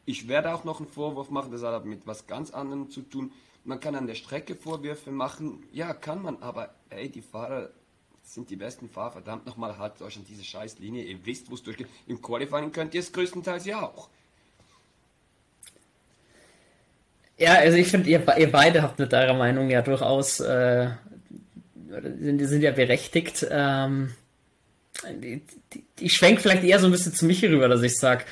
ich werde auch noch einen Vorwurf machen, das hat mit was ganz anderem zu tun. Man kann an der Strecke Vorwürfe machen, ja, kann man, aber ey, die Fahrer sind die besten Fahrer, verdammt nochmal, haltet euch an diese Scheißlinie, ihr wisst, wo es durchgeht. Im Qualifying könnt ihr es größtenteils ja auch. Ja, also ich finde, ihr, ihr, beide habt mit eurer Meinung ja durchaus, äh, sind, sind ja berechtigt. Ähm, ich schwenke vielleicht eher so ein bisschen zu mich rüber, dass ich sage,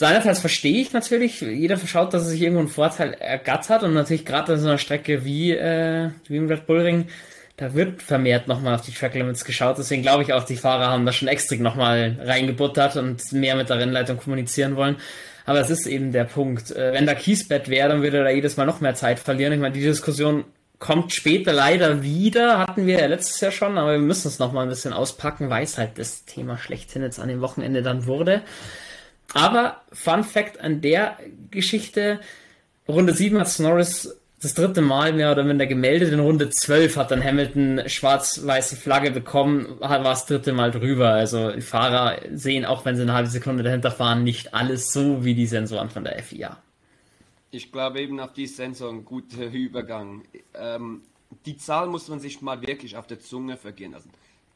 Seinerseits verstehe ich natürlich, jeder schaut, dass er sich irgendwo einen Vorteil ergattert und natürlich gerade an so einer Strecke wie, äh, wie im Red Bull Ring, da wird vermehrt nochmal auf die Track Limits geschaut. Deswegen glaube ich auch, die Fahrer haben da schon extra nochmal reingebuttert und mehr mit der Rennleitung kommunizieren wollen. Aber es ist eben der Punkt. Äh, wenn da Kiesbett wäre, dann würde er da jedes Mal noch mehr Zeit verlieren. Ich meine, die Diskussion kommt später leider wieder, hatten wir ja letztes Jahr schon, aber wir müssen es nochmal ein bisschen auspacken, weil es halt das Thema schlechthin jetzt an dem Wochenende dann wurde. Aber Fun Fact an der Geschichte, Runde 7 hat Norris das dritte Mal mehr oder minder gemeldet. In Runde 12 hat dann Hamilton schwarz-weiße Flagge bekommen, war das dritte Mal drüber. Also die Fahrer sehen, auch wenn sie eine halbe Sekunde dahinter fahren, nicht alles so wie die Sensoren von der FIA. Ich glaube eben auf die Sensoren ein guter Übergang. Ähm, die Zahl muss man sich mal wirklich auf der Zunge vergehen lassen.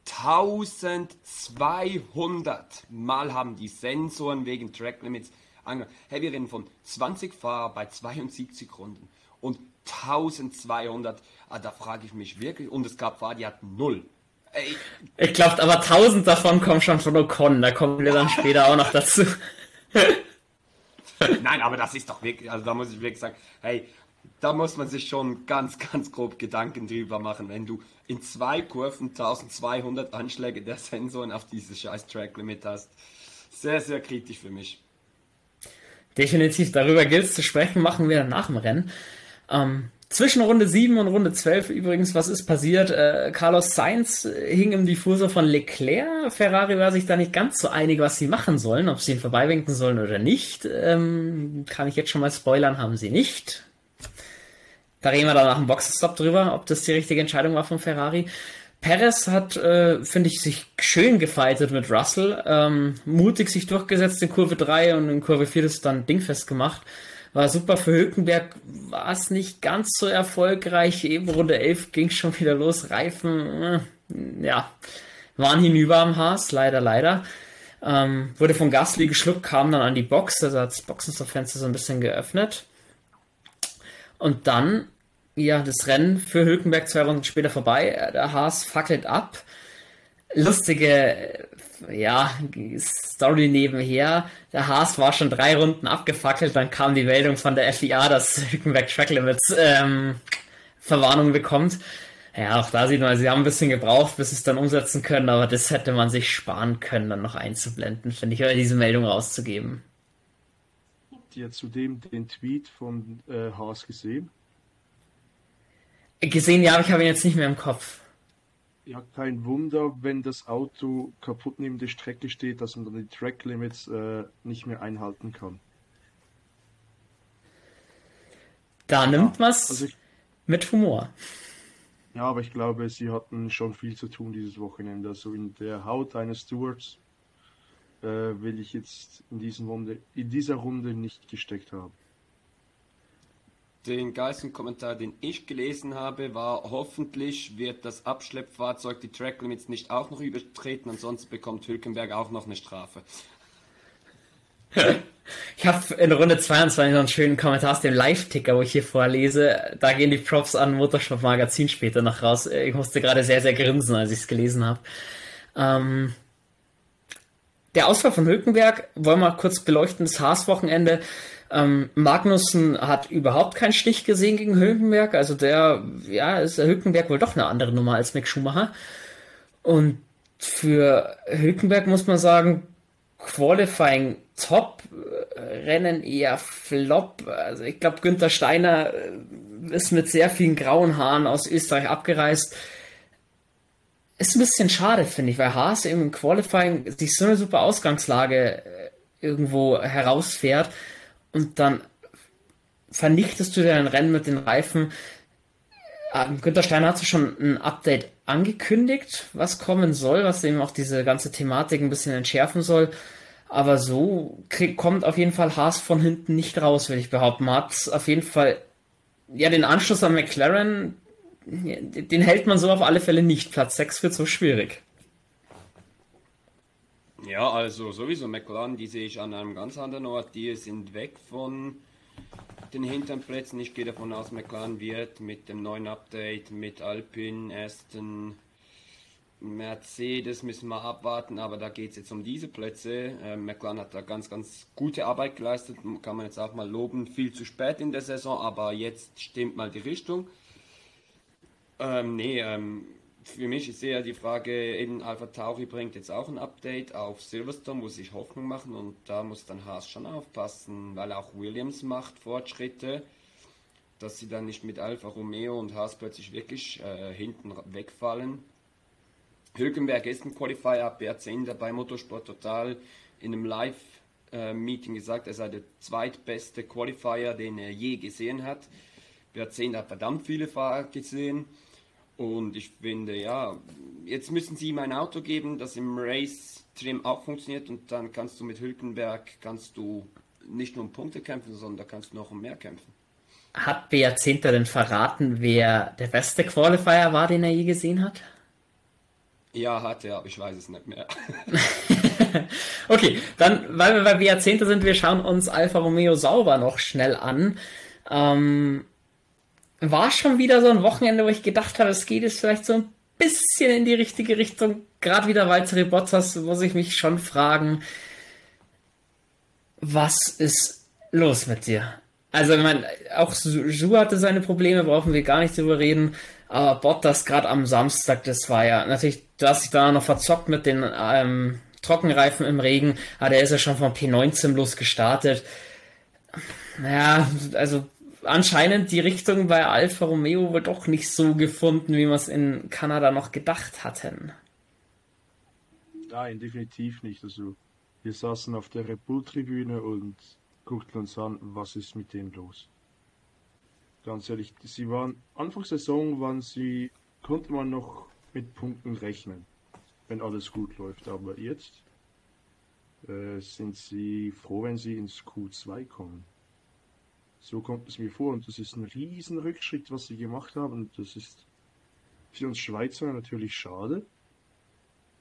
1200 Mal haben die Sensoren wegen Track Limits angefangen. Hey, wir reden von 20 Fahrer bei 72 Runden und 1200. Ah, da frage ich mich wirklich. Und es gab Fahrer, die hatten null. Ey. Ich glaube, aber 1000 davon kommen schon von Ocon. Da kommen wir dann später auch noch dazu. Nein, aber das ist doch wirklich, also da muss ich wirklich sagen, hey, da muss man sich schon ganz, ganz grob Gedanken drüber machen, wenn du in zwei Kurven 1200 Anschläge der Sensoren auf dieses scheiß Track Limit hast. Sehr, sehr kritisch für mich. Definitiv, darüber gilt es zu sprechen, machen wir nach dem Rennen. Ähm, zwischen Runde 7 und Runde 12 übrigens, was ist passiert? Äh, Carlos Sainz hing im Diffusor von Leclerc. Ferrari war sich da nicht ganz so einig, was sie machen sollen, ob sie ihn vorbeiwinken sollen oder nicht. Ähm, kann ich jetzt schon mal spoilern, haben sie nicht. Da reden wir dann nach dem Boxenstopp drüber, ob das die richtige Entscheidung war von Ferrari. Perez hat, äh, finde ich, sich schön gefeitet mit Russell, ähm, mutig sich durchgesetzt in Kurve 3 und in Kurve 4 das dann dingfest gemacht. War super für Hülkenberg, war es nicht ganz so erfolgreich. Eben Runde 11 ging schon wieder los. Reifen, äh, ja, waren hinüber am Haas, leider, leider. Ähm, wurde von Gasly geschluckt, kam dann an die Box, also hat das Boxenstoffenster so ein bisschen geöffnet. Und dann ja, das Rennen für Hülkenberg zwei Runden später vorbei. Der Haas fackelt ab. Lustige, ja, Story nebenher. Der Haas war schon drei Runden abgefackelt, dann kam die Meldung von der FIA, dass Hülkenberg Track Limits ähm, Verwarnung bekommt. Ja, auch da sieht man, sie haben ein bisschen gebraucht, bis sie es dann umsetzen können, aber das hätte man sich sparen können, dann noch einzublenden, finde ich, oder diese Meldung rauszugeben. Habt ihr zudem den Tweet von äh, Haas gesehen? Gesehen, ja, aber ich habe ihn jetzt nicht mehr im Kopf. Ja, kein Wunder, wenn das Auto kaputt neben der Strecke steht, dass man dann die Track Limits äh, nicht mehr einhalten kann. Da ja, nimmt man es also mit Humor. Ja, aber ich glaube, sie hatten schon viel zu tun dieses Wochenende. Also in der Haut eines Stewards äh, will ich jetzt in, diesen Runde, in dieser Runde nicht gesteckt haben. Den geilsten Kommentar, den ich gelesen habe, war, hoffentlich wird das Abschleppfahrzeug die Tracklimits nicht auch noch übertreten, ansonsten bekommt Hülkenberg auch noch eine Strafe. Ich habe in Runde 22 noch einen schönen Kommentar aus dem Live-Ticker, wo ich hier vorlese. Da gehen die Props an Motorsport Magazin später noch raus. Ich musste gerade sehr, sehr grinsen, als ich es gelesen habe. Ähm, der Ausfall von Hülkenberg wollen wir kurz beleuchten. Das Haas-Wochenende. Ähm, Magnussen hat überhaupt keinen Stich gesehen gegen Hülkenberg. Also der, ja, ist der Hülkenberg wohl doch eine andere Nummer als Mick Schumacher. Und für Hülkenberg muss man sagen, Qualifying top, Rennen eher flop. Also ich glaube, Günther Steiner äh, ist mit sehr vielen grauen Haaren aus Österreich abgereist. Ist ein bisschen schade, finde ich, weil Haas im Qualifying sich so eine super Ausgangslage äh, irgendwo herausfährt und dann vernichtest du dein Rennen mit den Reifen. Ähm, Günther Steiner hat schon ein Update angekündigt, was kommen soll, was eben auch diese ganze Thematik ein bisschen entschärfen soll. Aber so krieg, kommt auf jeden Fall Haas von hinten nicht raus, würde ich behaupten. Hat auf jeden Fall, ja, den Anschluss an McLaren, den hält man so auf alle Fälle nicht. Platz 6 wird so schwierig. Ja, also sowieso McLaren, die sehe ich an einem ganz anderen Ort. Die sind weg von den hinteren Plätzen. Ich gehe davon aus, McLaren wird mit dem neuen Update, mit Alpine, Aston, Mercedes müssen wir abwarten, aber da geht es jetzt um diese Plätze. Ähm, McLaren hat da ganz, ganz gute Arbeit geleistet, kann man jetzt auch mal loben. Viel zu spät in der Saison, aber jetzt stimmt mal die Richtung. Ähm, nee, ähm, für mich ist eher die Frage, eben Alpha Tauri bringt jetzt auch ein Update auf Silverstone, wo sich Hoffnung machen und da muss dann Haas schon aufpassen, weil auch Williams macht Fortschritte, dass sie dann nicht mit Alfa Romeo und Haas plötzlich wirklich äh, hinten wegfallen. Hülkenberg ist ein Qualifier ab BR10 dabei, Motorsport Total in einem Live-Meeting gesagt, er sei der zweitbeste Qualifier, den er je gesehen hat. BR10 hat verdammt viele Fahrer gesehen. Und ich finde, ja, jetzt müssen sie ihm ein Auto geben, das im Race-Trim auch funktioniert und dann kannst du mit Hülkenberg, kannst du nicht nur um Punkte kämpfen, sondern da kannst du noch um mehr kämpfen. Hat BR10 denn verraten, wer der beste Qualifier war, den er je gesehen hat? Ja, hat er, aber ich weiß es nicht mehr. okay, dann, weil wir bei Jahrzehnte sind, wir schauen uns Alfa Romeo Sauber noch schnell an. Ähm, war schon wieder so ein Wochenende, wo ich gedacht habe, es geht jetzt vielleicht so ein bisschen in die richtige Richtung. Gerade wieder Valtteri Bottas, muss ich mich schon fragen, was ist los mit dir? Also, ich meine, auch Ju hatte seine Probleme, brauchen wir gar nicht drüber reden. Aber Bottas gerade am Samstag, das war ja natürlich, du hast dich da noch verzockt mit den ähm, Trockenreifen im Regen, aber der ist ja schon von P19 bloß gestartet. Naja, also anscheinend die Richtung bei Alfa Romeo wohl doch nicht so gefunden, wie wir es in Kanada noch gedacht hatten. Nein, definitiv nicht. Also wir saßen auf der Red Bull-Tribüne und guckten uns an, was ist mit denen los. Ganz ehrlich, sie waren Anfangs Saison waren sie, konnte man noch mit Punkten rechnen, wenn alles gut läuft. Aber jetzt äh, sind sie froh, wenn sie ins Q2 kommen. So kommt es mir vor und das ist ein riesen Rückschritt, was sie gemacht haben. Und das ist für uns Schweizer natürlich schade.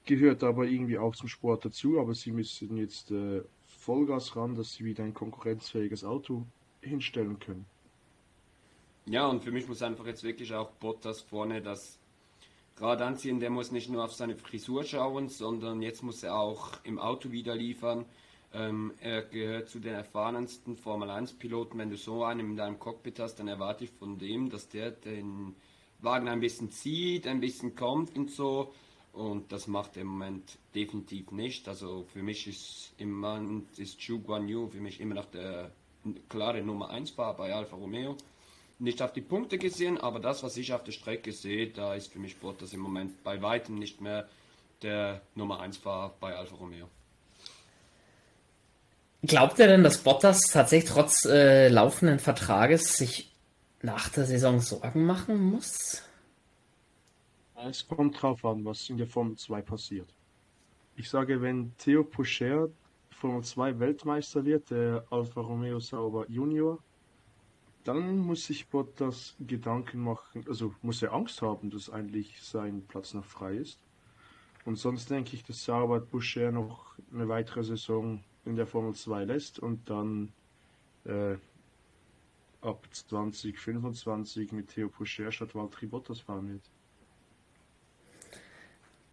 Gehört aber irgendwie auch zum Sport dazu, aber sie müssen jetzt äh, Vollgas ran, dass sie wieder ein konkurrenzfähiges Auto hinstellen können. Ja, und für mich muss einfach jetzt wirklich auch Bottas vorne das Rad anziehen. Der muss nicht nur auf seine Frisur schauen, sondern jetzt muss er auch im Auto wieder liefern. Ähm, er gehört zu den erfahrensten Formel 1-Piloten. Wenn du so einen in deinem Cockpit hast, dann erwarte ich von dem, dass der den Wagen ein bisschen zieht, ein bisschen kommt und so. Und das macht er im Moment definitiv nicht. Also für mich ist im Moment ist Zhu Guan Yu für mich immer noch der klare Nummer 1 Fahrer bei Alfa Romeo. Nicht auf die Punkte gesehen, aber das, was ich auf der Strecke sehe, da ist für mich Bottas im Moment bei weitem nicht mehr der Nummer 1 Fahrer bei Alfa Romeo. Glaubt ihr denn, dass Bottas tatsächlich trotz äh, laufenden Vertrages sich nach der Saison Sorgen machen muss? Es kommt drauf an, was in der Formel 2 passiert. Ich sage, wenn Theo Pocher Formel 2 Weltmeister wird, der Alfa Romeo Sauber Junior, dann muss sich Bottas Gedanken machen, also muss er Angst haben, dass eigentlich sein Platz noch frei ist. Und sonst denke ich, dass Sauber Boucher noch eine weitere Saison in der Formel 2 lässt und dann äh, ab 2025 mit Theo Pocher statt Valtteri Bottas fahren wird.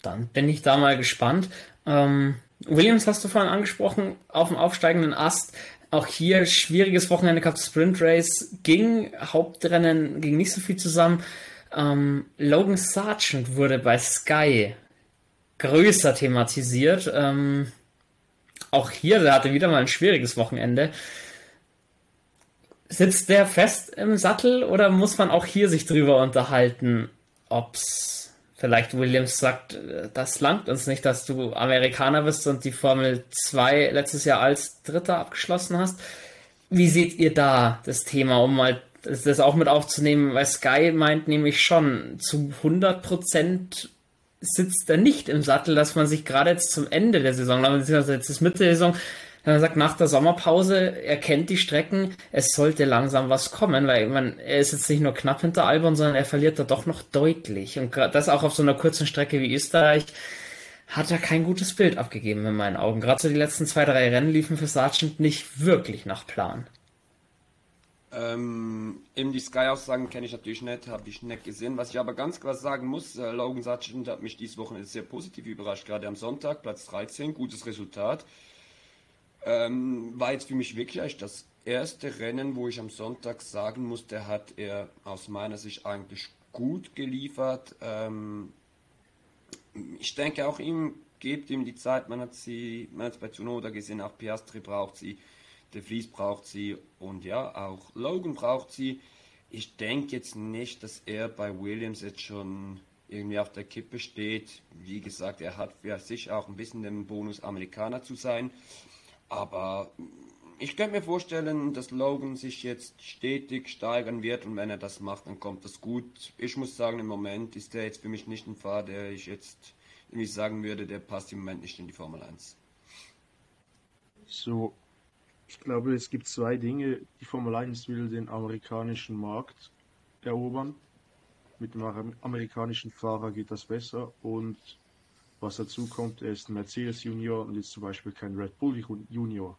Dann bin ich da mal gespannt. Ähm, Williams hast du vorhin angesprochen, auf dem aufsteigenden Ast. Auch hier schwieriges Wochenende gehabt. Sprint Race ging, Hauptrennen ging nicht so viel zusammen. Ähm, Logan Sargent wurde bei Sky größer thematisiert. Ähm, auch hier, der hatte wieder mal ein schwieriges Wochenende. Sitzt der fest im Sattel oder muss man auch hier sich drüber unterhalten, ob's vielleicht Williams sagt, das langt uns nicht, dass du Amerikaner bist und die Formel 2 letztes Jahr als Dritter abgeschlossen hast. Wie seht ihr da das Thema, um mal das auch mit aufzunehmen, weil Sky meint nämlich schon, zu 100 Prozent sitzt er nicht im Sattel, dass man sich gerade jetzt zum Ende der Saison, beziehungsweise jetzt ist Mitte der Saison, wenn man sagt, nach der Sommerpause, er kennt die Strecken, es sollte langsam was kommen, weil man, er ist jetzt nicht nur knapp hinter Albon, sondern er verliert da doch noch deutlich. Und das auch auf so einer kurzen Strecke wie Österreich hat er kein gutes Bild abgegeben in meinen Augen. Gerade so die letzten zwei, drei Rennen liefen für Sargent nicht wirklich nach Plan. Ähm, eben die Sky-Aussagen kenne ich natürlich nicht, habe ich nicht gesehen. Was ich aber ganz klar sagen muss, äh, Logan Sargent hat mich diese Woche sehr positiv überrascht, gerade am Sonntag, Platz 13, gutes Resultat. Ähm, war jetzt für mich wirklich das erste Rennen, wo ich am Sonntag sagen muss, der hat er aus meiner Sicht eigentlich gut geliefert. Ähm, ich denke auch ihm, gebt ihm die Zeit, man hat sie, man hat es bei Tsunoda gesehen, auch Piastri braucht sie, De Vries braucht sie und ja, auch Logan braucht sie. Ich denke jetzt nicht, dass er bei Williams jetzt schon irgendwie auf der Kippe steht. Wie gesagt, er hat für sich auch ein bisschen den Bonus, Amerikaner zu sein. Aber ich könnte mir vorstellen, dass Logan sich jetzt stetig steigern wird und wenn er das macht, dann kommt das gut. Ich muss sagen, im Moment ist er jetzt für mich nicht ein Fahrer, der ich jetzt irgendwie sagen würde, der passt im Moment nicht in die Formel 1. So, ich glaube, es gibt zwei Dinge. Die Formel 1 will den amerikanischen Markt erobern. Mit dem amerikanischen Fahrer geht das besser und was dazu kommt, er ist ein Mercedes Junior und ist zum Beispiel kein Red Bull Junior.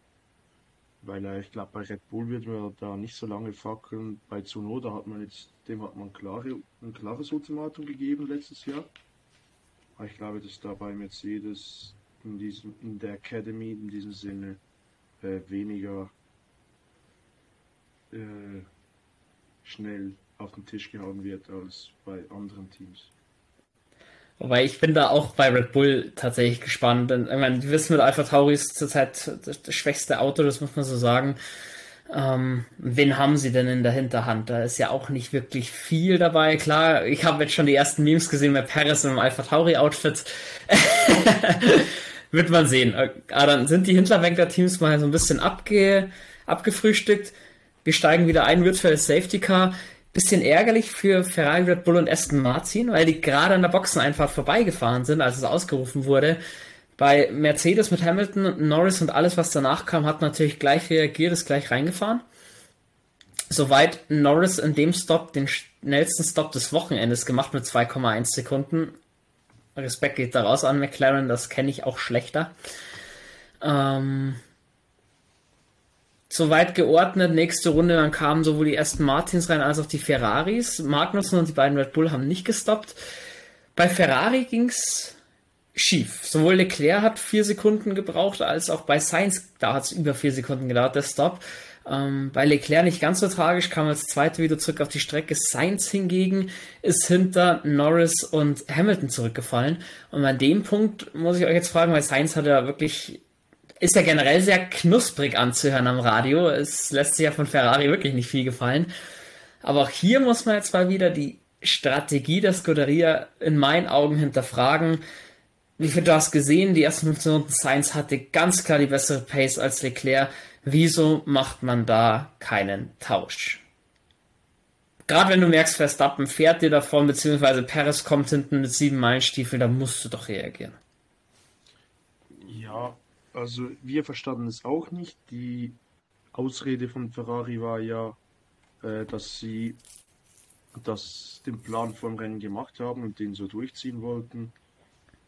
Weil er, ich glaube, bei Red Bull wird man da nicht so lange fackeln. Bei Tsunoda hat man jetzt, dem hat man klare, ein klares Ultimatum gegeben letztes Jahr. Aber ich glaube, dass da bei Mercedes in diesem, in der Academy in diesem Sinne äh, weniger äh, schnell auf den Tisch gehauen wird als bei anderen Teams. Wobei ich bin da auch bei Red Bull tatsächlich gespannt. Denn, ich meine, wir wissen mit Alpha Tauri ist zurzeit das, das schwächste Auto, das muss man so sagen. Ähm, wen haben sie denn in der Hinterhand? Da ist ja auch nicht wirklich viel dabei. Klar, ich habe jetzt schon die ersten Memes gesehen mit Paris einem Alpha Tauri Outfit. Wird man sehen. Aber ah, dann sind die Hinterwänkler-Teams mal so ein bisschen abge, abgefrühstückt. Wir steigen wieder ein, virtuelles Safety Car. Bisschen ärgerlich für Ferrari, Red Bull und Aston Martin, weil die gerade an der Boxeneinfahrt vorbeigefahren sind, als es ausgerufen wurde. Bei Mercedes mit Hamilton, Norris und alles, was danach kam, hat natürlich gleich reagiert, ist gleich reingefahren. Soweit Norris in dem Stop den schnellsten Stop des Wochenendes gemacht mit 2,1 Sekunden. Respekt geht daraus an McLaren, das kenne ich auch schlechter. Ähm, soweit geordnet. Nächste Runde, dann kamen sowohl die ersten Martins rein als auch die Ferraris. Magnussen und die beiden Red Bull haben nicht gestoppt. Bei Ferrari ging's schief. Sowohl Leclerc hat vier Sekunden gebraucht, als auch bei Sainz, da hat es über vier Sekunden gedauert, der Stop. Ähm, bei Leclerc nicht ganz so tragisch, kam als Zweiter wieder zurück auf die Strecke. Sainz hingegen ist hinter Norris und Hamilton zurückgefallen. Und an dem Punkt muss ich euch jetzt fragen, weil Sainz hat ja wirklich ist ja generell sehr knusprig anzuhören am Radio. Es lässt sich ja von Ferrari wirklich nicht viel gefallen. Aber auch hier muss man jetzt mal wieder die Strategie der Scuderia in meinen Augen hinterfragen. Wie viel du hast gesehen, die ersten 15 Runden Sainz hatte ganz klar die bessere Pace als Leclerc. Wieso macht man da keinen Tausch? gerade wenn du merkst, Verstappen fährt dir davon, beziehungsweise Perez kommt hinten mit sieben Meilenstiefeln, da musst du doch reagieren. Ja, also wir verstanden es auch nicht. Die Ausrede von Ferrari war ja, äh, dass sie das den Plan vom Rennen gemacht haben und den so durchziehen wollten.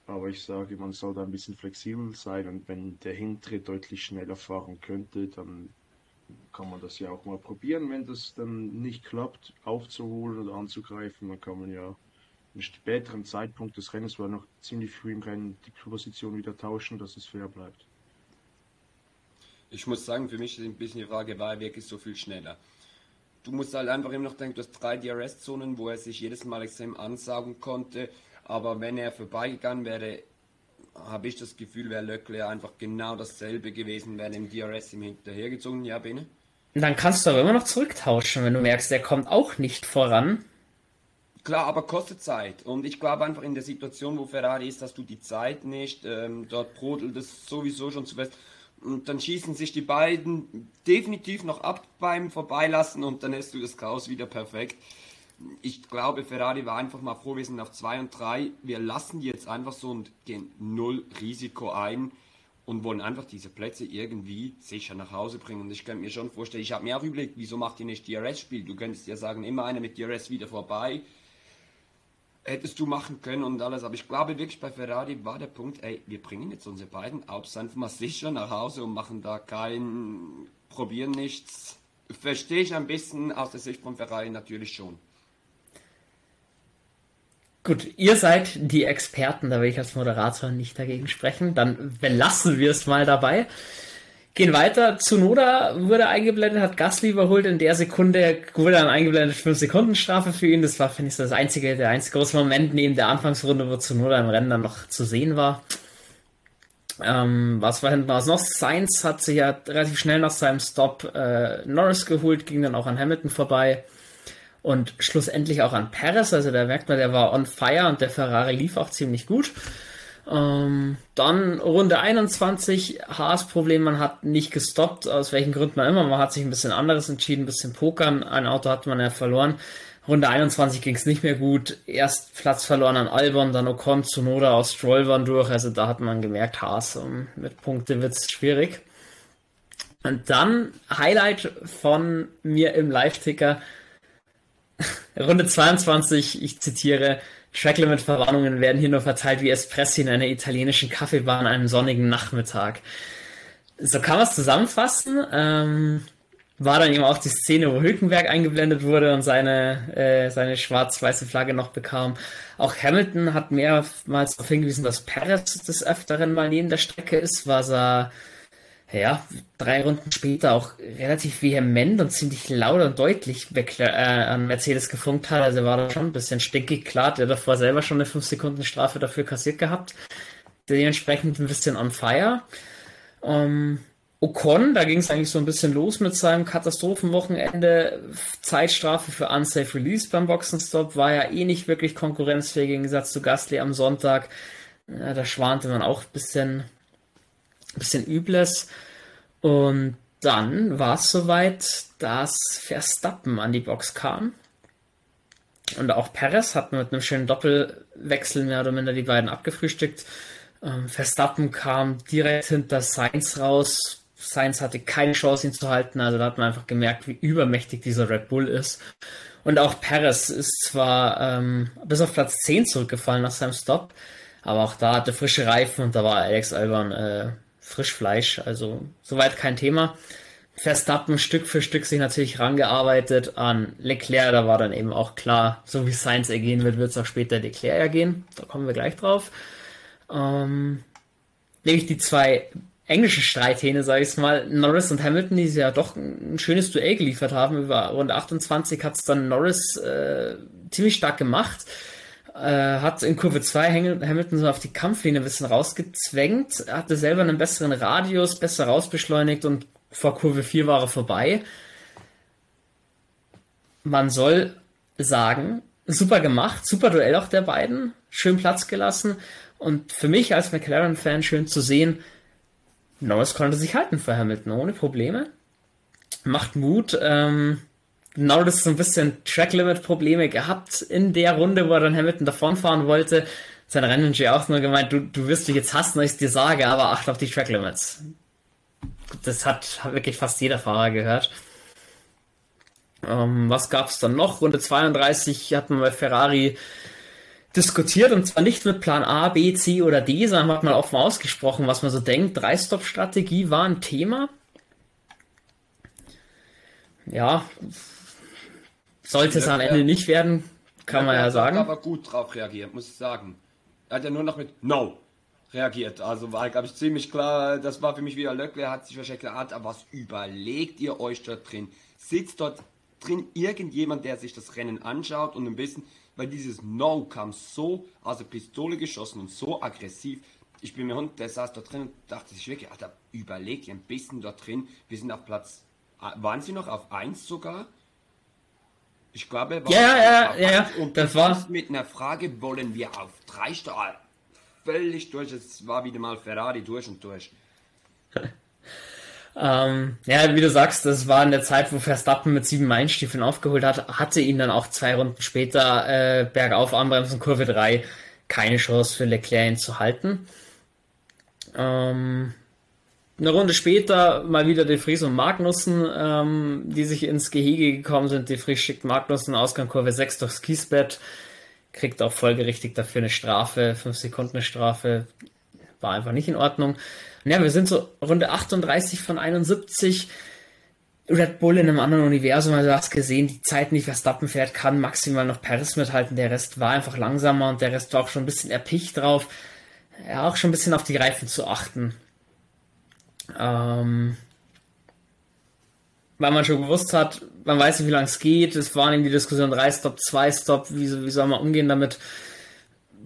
Aber ich sage, man soll da ein bisschen flexibel sein und wenn der hintere deutlich schneller fahren könnte, dann kann man das ja auch mal probieren. Wenn das dann nicht klappt, aufzuholen oder anzugreifen, dann kann man ja im späteren Zeitpunkt des Rennens, war noch ziemlich früh im Rennen, die Position wieder tauschen, dass es fair bleibt. Ich muss sagen, für mich ist ein bisschen die Frage, war er wirklich so viel schneller? Du musst halt einfach immer noch denken, du hast drei DRS-Zonen, wo er sich jedes Mal extrem ansaugen konnte. Aber wenn er vorbeigegangen wäre, habe ich das Gefühl, wäre Leclerc einfach genau dasselbe gewesen, wäre dem DRS ihm hinterhergezogen. Ja, Bene? Dann kannst du aber immer noch zurücktauschen, wenn du merkst, der kommt auch nicht voran. Klar, aber kostet Zeit. Und ich glaube einfach in der Situation, wo Ferrari ist, hast du die Zeit nicht. Ähm, dort brodelt es sowieso schon zu fest. Und dann schießen sich die beiden definitiv noch ab beim Vorbeilassen und dann hast du das Chaos wieder perfekt ich glaube, Ferrari war einfach mal froh, wir sind auf 2 und 3. Wir lassen jetzt einfach so und gehen null Risiko ein und wollen einfach diese Plätze irgendwie sicher nach Hause bringen. Und ich könnte mir schon vorstellen, ich habe mir auch überlegt, wieso macht ihr nicht DRS-Spiel? Du könntest ja sagen, immer einer mit DRS wieder vorbei. Hättest du machen können und alles. Aber ich glaube wirklich, bei Ferrari war der Punkt, ey, wir bringen jetzt unsere beiden Autos einfach mal sicher nach Hause und machen da kein, probieren nichts. Verstehe ich ein bisschen aus der Sicht von Ferrari natürlich schon. Gut, ihr seid die Experten, da will ich als Moderator nicht dagegen sprechen. Dann belassen wir es mal dabei. Gehen weiter. Zunoda wurde eingeblendet, hat Gasly überholt. In der Sekunde wurde dann eingeblendet 5 Sekunden Strafe für ihn. Das war, finde ich, das einzige, der einzige große Moment neben der Anfangsrunde, wo Zunoda im Rennen dann noch zu sehen war. Ähm, was war hinten raus noch? Sainz hat sich ja relativ schnell nach seinem Stop äh, Norris geholt, ging dann auch an Hamilton vorbei und schlussendlich auch an Perez. Also da merkt man, der war on fire und der Ferrari lief auch ziemlich gut. Ähm, dann Runde 21, Haas-Problem, man hat nicht gestoppt, aus welchen Gründen man immer. Man hat sich ein bisschen anderes entschieden, ein bisschen pokern. Ein Auto hat man ja verloren. Runde 21 ging es nicht mehr gut. Erst Platz verloren an Albon, dann Ocon, Zunoda aus Stroll waren durch. Also da hat man gemerkt, Haas um, ähm, mit Punkte wird's schwierig. Und dann Highlight von mir im Live-Ticker Runde 22, ich zitiere, Tracklimit-Verwarnungen werden hier nur verteilt wie Espressi in einer italienischen Kaffeebar an einem sonnigen Nachmittag. So kann man es zusammenfassen. Ähm, war dann eben auch die Szene, wo Hülkenberg eingeblendet wurde und seine, äh, seine schwarz-weiße Flagge noch bekam. Auch Hamilton hat mehrmals darauf hingewiesen, dass Perez des Öfteren mal neben der Strecke ist, was er ja, drei Runden später auch relativ vehement und ziemlich laut und deutlich äh, an Mercedes gefunkt hat. Also war da schon ein bisschen stinkig. Klar, der davor selber schon eine 5-Sekunden-Strafe dafür kassiert gehabt. Dementsprechend ein bisschen on fire. Ähm, Ocon, da ging es eigentlich so ein bisschen los mit seinem Katastrophenwochenende. Zeitstrafe für Unsafe Release beim Boxenstopp war ja eh nicht wirklich konkurrenzfähig im Gegensatz zu Gasly am Sonntag. Ja, da schwante man auch ein bisschen bisschen Übles. Und dann war es soweit, dass Verstappen an die Box kam. Und auch Perez hat mit einem schönen Doppelwechsel mehr oder minder die beiden abgefrühstückt. Ähm, Verstappen kam direkt hinter Sainz raus. Sainz hatte keine Chance, ihn zu halten. Also da hat man einfach gemerkt, wie übermächtig dieser Red Bull ist. Und auch Perez ist zwar ähm, bis auf Platz 10 zurückgefallen nach seinem Stop, aber auch da hatte frische Reifen und da war Alex Albon äh, Frischfleisch, also soweit kein Thema. Verstappen Stück für Stück sich natürlich rangearbeitet an Leclerc, da war dann eben auch klar, so wie Sainz ergehen wird, wird es auch später Leclerc ergehen. Da kommen wir gleich drauf. Ähm, nämlich die zwei englischen Streithähne, sage ich mal, Norris und Hamilton, die ja doch ein schönes Duell geliefert haben. Über Runde 28 hat es dann Norris äh, ziemlich stark gemacht äh, hat in Kurve 2 Hamilton so auf die Kampflinie ein bisschen rausgezwängt, hatte selber einen besseren Radius, besser rausbeschleunigt und vor Kurve 4 war er vorbei. Man soll sagen, super gemacht, super Duell auch der beiden, schön Platz gelassen und für mich als McLaren-Fan schön zu sehen, Norris konnte sich halten für Hamilton ohne Probleme. Macht Mut, ähm, Norris so ein bisschen Track-Limit-Probleme gehabt in der Runde, wo er dann Hamilton davonfahren wollte. Sein Renningenieur auch nur gemeint, du, du wirst dich jetzt hassen, wenn ich dir sage, aber acht auf die Track-Limits. Das hat wirklich fast jeder Fahrer gehört. Ähm, was gab's dann noch? Runde 32 hat man bei Ferrari diskutiert und zwar nicht mit Plan A, B, C oder D, sondern hat man offen ausgesprochen, was man so denkt. Drei-Stop-Strategie war ein Thema. Ja, sollte es am Ende nicht werden, kann man ja sagen. aber gut drauf reagiert, muss ich sagen. Er hat ja nur noch mit No reagiert. Also war, glaube ich, ziemlich klar, das war für mich wieder Löckler, hat sich wahrscheinlich gedacht, aber was überlegt ihr euch dort drin? Sitzt dort drin irgendjemand, der sich das Rennen anschaut und ein bisschen, weil dieses No kam so aus der Pistole geschossen und so aggressiv. Ich bin mir hund, der saß dort drin und dachte sich wirklich, Alter, überlegt ihr ein bisschen dort drin. Wir sind auf Platz, waren sie noch auf 1 sogar? Ich glaube, ja, ja, ja, ja, und das war mit einer Frage, wollen wir auf 3 starten? Völlig durch, es war wieder mal Ferrari durch und durch. Ähm, ja, wie du sagst, das war in der Zeit, wo Verstappen mit sieben Meilenstiefeln aufgeholt hat, hatte ihn dann auch zwei Runden später äh, bergauf anbremsen, Kurve 3, keine Chance für Leclerc ihn zu halten. Ähm, eine Runde später mal wieder De Vries und Magnussen, ähm, die sich ins Gehege gekommen sind. De Vries schickt Magnussen Ausgang Kurve 6 durchs Kiesbett, kriegt auch folgerichtig dafür eine Strafe, 5 Sekunden Strafe, war einfach nicht in Ordnung. Ja, wir sind so Runde 38 von 71. Red Bull in einem anderen Universum, also du hast gesehen, die Zeiten, die Verstappen fährt, kann maximal noch Paris mithalten. Der Rest war einfach langsamer und der Rest war auch schon ein bisschen erpicht drauf. Ja, auch schon ein bisschen auf die Reifen zu achten. Ähm, weil man schon gewusst hat, man weiß nicht, wie lange es geht. Es waren eben die Diskussion 3 Stop, 2 Stop, wie, wie soll man umgehen damit?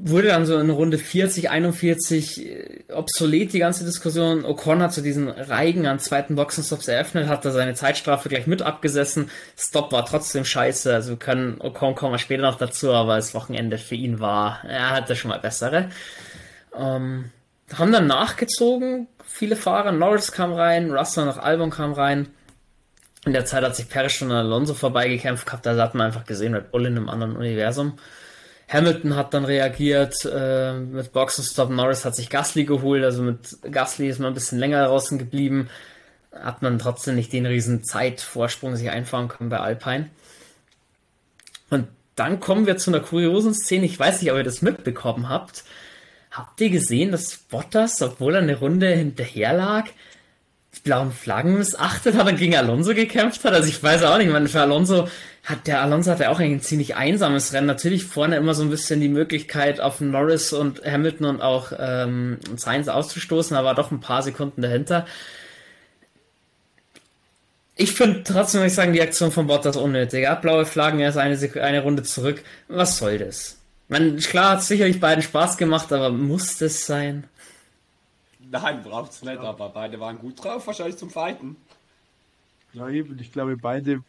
wurde dann so in Runde 40, 41 äh, obsolet, die ganze Diskussion. Ocon hat zu so diesen Reigen an zweiten Boxenstops eröffnet, hat da seine Zeitstrafe gleich mit abgesessen. Stop war trotzdem scheiße, also wir können, Ocon kommen später noch dazu, aber das Wochenende für ihn war, er hatte schon mal bessere. Ähm, haben dann nachgezogen, viele Fahrer, Norris kam rein, Russell noch Albon kam rein. In der Zeit hat sich Perez schon an Alonso vorbeigekämpft gehabt, da hat man einfach gesehen, Red Bull in einem anderen Universum. Hamilton hat dann reagiert äh, mit Boxenstopp. Norris hat sich Gasly geholt, also mit Gasly ist man ein bisschen länger draußen geblieben. Hat man trotzdem nicht den riesen Zeitvorsprung sich einfahren können bei Alpine. Und dann kommen wir zu einer kuriosen Szene. Ich weiß nicht, ob ihr das mitbekommen habt. Habt ihr gesehen, dass Bottas, obwohl er eine Runde hinterher lag, die blauen Flaggen missachtet hat und gegen Alonso gekämpft hat? Also ich weiß auch nicht, man, für Alonso hat der Alonso hatte auch ein ziemlich einsames Rennen. Natürlich vorne immer so ein bisschen die Möglichkeit, auf Norris und Hamilton und auch ähm, Sainz auszustoßen, aber doch ein paar Sekunden dahinter. Ich finde trotzdem, muss ich sagen, die Aktion von Bottas unnötig. Er hat blaue Flaggen, er ist eine, eine Runde zurück. Was soll das? Man, klar hat sicherlich beiden Spaß gemacht, aber muss das sein? Nein, braucht's nicht, aber beide waren gut drauf, wahrscheinlich zum Fighten. Ja, eben. Ich glaube, beide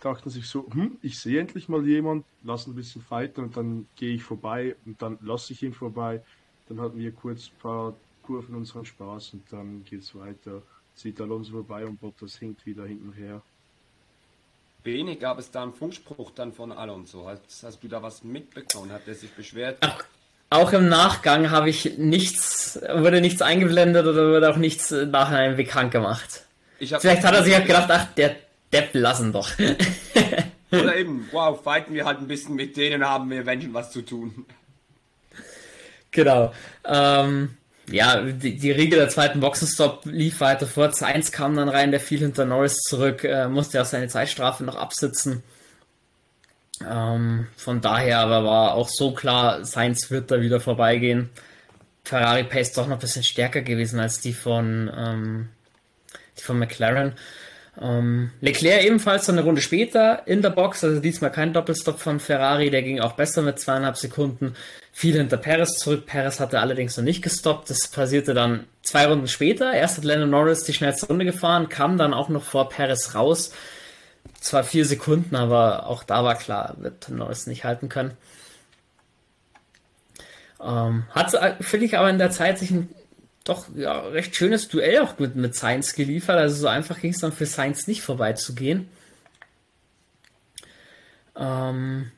dachten sich so, hm, ich sehe endlich mal jemand, lass ein bisschen fighten und dann gehe ich vorbei und dann lasse ich ihn vorbei. Dann hatten wir kurz ein paar Kurven unseren Spaß und dann geht es weiter. Zieht Alonso vorbei und Bottas hinkt wieder hinten her. Bene, gab es da einen Funkspruch dann von Alonso? Hast, hast du da was mitbekommen? Hat er sich beschwert? Ach, auch im Nachgang habe ich nichts, wurde nichts eingeblendet oder wurde auch nichts nachher bekannt gemacht. Vielleicht hat er sich halt gedacht, ach, der Depp lassen doch. Oder eben, wow, fighten wir halt ein bisschen mit denen, haben wir eventuell was zu tun. Genau. Ähm, ja, die, die Regel der zweiten Boxenstopp lief weiter vor. Sainz kam dann rein, der fiel hinter Norris zurück, äh, musste auch seine Zeitstrafe noch absitzen. Ähm, von daher aber war auch so klar, Sainz wird da wieder vorbeigehen. Ferrari Pace doch noch ein bisschen stärker gewesen als die von ähm, die von McLaren. Ähm, Leclerc ebenfalls eine Runde später in der Box, also diesmal kein Doppelstopp von Ferrari, der ging auch besser mit zweieinhalb Sekunden, viel hinter Perez zurück. Perez hatte allerdings noch nicht gestoppt. Das passierte dann zwei Runden später. Erst hat Lennon Norris die schnellste Runde gefahren, kam dann auch noch vor Perez raus. Zwar vier Sekunden, aber auch da war klar, wird Norris nicht halten können. Ähm, hat, finde ich, aber in der Zeit sich ein doch ja, recht schönes Duell auch mit, mit Sainz geliefert. Also so einfach ging es dann für Sainz nicht vorbeizugehen. Ähm,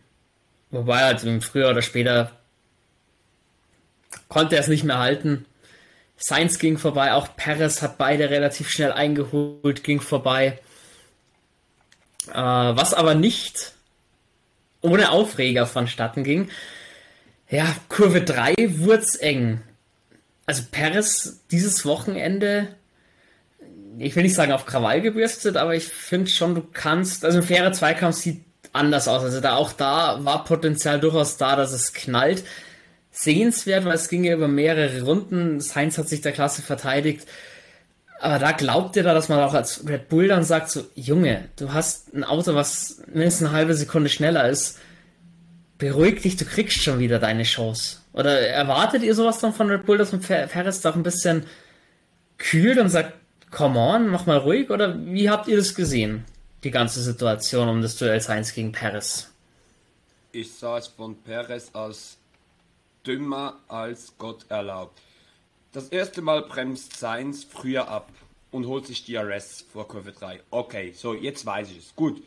wobei halt früher oder später konnte er es nicht mehr halten. Sainz ging vorbei, auch Perez hat beide relativ schnell eingeholt, ging vorbei. Äh, was aber nicht ohne Aufreger vonstatten ging. Ja, Kurve 3 wurde eng. Also Perez dieses Wochenende, ich will nicht sagen auf Krawall gebürstet, aber ich finde schon, du kannst, also ein fairer Zweikampf sieht anders aus. Also da auch da war Potenzial durchaus da, dass es knallt sehenswert, weil es ging ja über mehrere Runden. Sainz hat sich der Klasse verteidigt. Aber da glaubt ihr da, dass man auch als Red Bull dann sagt, so, Junge, du hast ein Auto, was mindestens eine halbe Sekunde schneller ist. Beruhig dich, du kriegst schon wieder deine Chance. Oder erwartet ihr sowas dann von Red Bull, dass man Ferris doch ein bisschen kühlt und sagt, come on, mach mal ruhig? Oder wie habt ihr das gesehen? Die ganze Situation um das Duell Sainz gegen Perez? Ich sah es von Perez als dümmer als Gott erlaubt. Das erste Mal bremst Sainz früher ab und holt sich DRS vor Kurve 3. Okay, so jetzt weiß ich es. Gut.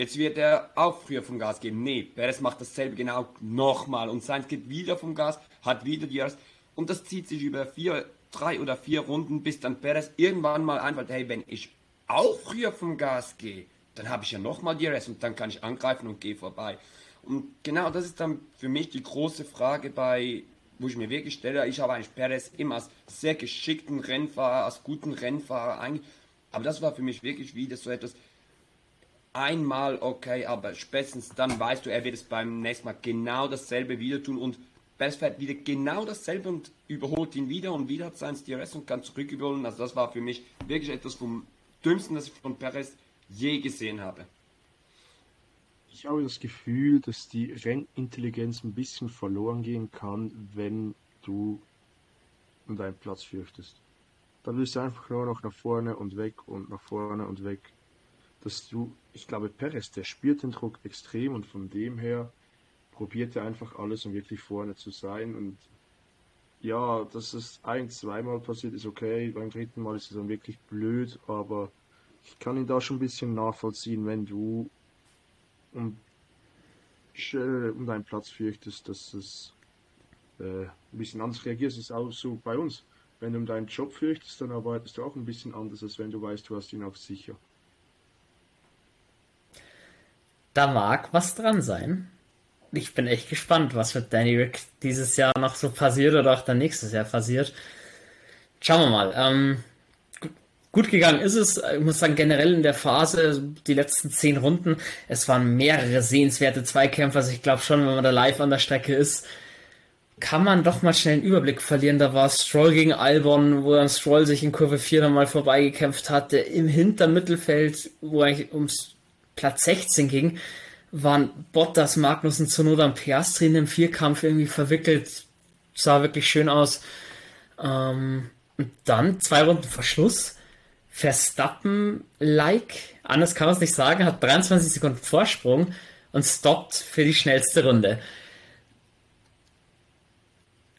Jetzt wird er auch früher vom Gas gehen. Nee, Perez macht dasselbe genau nochmal und Sainz geht wieder vom Gas, hat wieder DRS und das zieht sich über vier, drei oder vier Runden, bis dann Perez irgendwann mal einfällt, hey, wenn ich auch früher vom Gas gehe, dann habe ich ja nochmal DRS und dann kann ich angreifen und gehe vorbei. Und genau das ist dann für mich die große Frage bei, wo ich mir wirklich stelle. Ich habe eigentlich Perez immer als sehr geschickten Rennfahrer, als guten Rennfahrer eigentlich. Aber das war für mich wirklich wieder so etwas, einmal okay, aber spätestens dann weißt du, er wird es beim nächsten Mal genau dasselbe wieder tun und Perez fährt wieder genau dasselbe und überholt ihn wieder und wieder hat sein DRS und kann zurück überholen. Also das war für mich wirklich etwas vom Dümmsten, das ich von Perez je gesehen habe ich habe das Gefühl, dass die Rennintelligenz ein bisschen verloren gehen kann, wenn du um deinen Platz fürchtest. Dann willst du einfach nur noch nach vorne und weg und nach vorne und weg. Dass du, ich glaube, Perez, der spürt den Druck extrem und von dem her probiert er einfach alles, um wirklich vorne zu sein. Und ja, dass es ein, zweimal passiert, ist okay. Beim dritten Mal ist es dann wirklich blöd, aber ich kann ihn da schon ein bisschen nachvollziehen, wenn du um, um deinen Platz fürchtest, dass es äh, ein bisschen anders reagierst. Das ist auch so bei uns. Wenn du um deinen Job fürchtest, dann arbeitest du auch ein bisschen anders, als wenn du weißt, du hast ihn auch sicher. Da mag was dran sein. Ich bin echt gespannt, was mit Danny Rick dieses Jahr noch so passiert oder auch dann nächstes Jahr passiert. Schauen wir mal. Ähm, Gut gegangen ist es, ich muss sagen, generell in der Phase, die letzten zehn Runden, es waren mehrere sehenswerte Zweikämpfe. Also ich glaube schon, wenn man da live an der Strecke ist, kann man doch mal schnell einen Überblick verlieren. Da war Stroll gegen Albon, wo dann Stroll sich in Kurve 4 nochmal vorbeigekämpft hatte. Im hinteren Mittelfeld, wo eigentlich ums Platz 16 ging, waren Bottas, Magnussen, Zunoda und Piastri in dem Vierkampf irgendwie verwickelt. Sah wirklich schön aus. Ähm, und dann zwei Runden Verschluss Verstappen-like, anders kann man es nicht sagen, hat 23 Sekunden Vorsprung und stoppt für die schnellste Runde.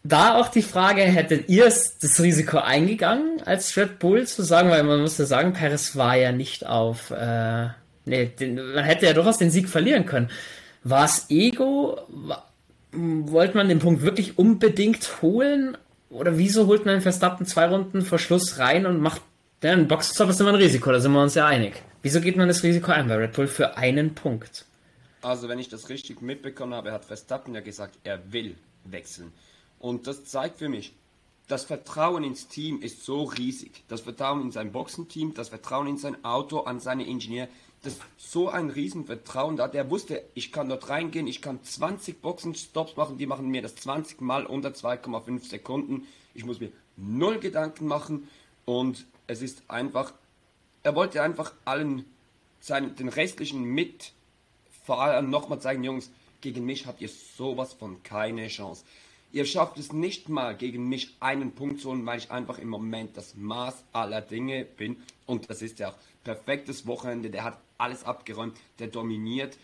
Da auch die Frage, hättet ihr das Risiko eingegangen als Red Bull zu sagen, weil man muss ja sagen, Perez war ja nicht auf, äh, nee, den, man hätte ja durchaus den Sieg verlieren können. War es Ego? Wollte man den Punkt wirklich unbedingt holen? Oder wieso holt man Verstappen zwei Runden vor Schluss rein und macht denn ein Boxenstopp ist immer ein Risiko, da sind wir uns ja einig. Wieso geht man das Risiko ein bei Red Bull für einen Punkt? Also, wenn ich das richtig mitbekommen habe, hat Verstappen ja gesagt, er will wechseln. Und das zeigt für mich, das Vertrauen ins Team ist so riesig. Das Vertrauen in sein Boxenteam, das Vertrauen in sein Auto, an seine Ingenieure, das so ein Riesenvertrauen da. Der wusste, ich kann dort reingehen, ich kann 20 Boxenstops machen, die machen mir das 20 mal unter 2,5 Sekunden. Ich muss mir null Gedanken machen und es ist einfach, er wollte einfach allen seinen, den restlichen Mitfahrern nochmal zeigen, Jungs, gegen mich habt ihr sowas von keine Chance. Ihr schafft es nicht mal gegen mich einen Punkt zu holen, weil ich einfach im Moment das Maß aller Dinge bin. Und das ist ja auch perfektes Wochenende. Der hat alles abgeräumt, der dominiert.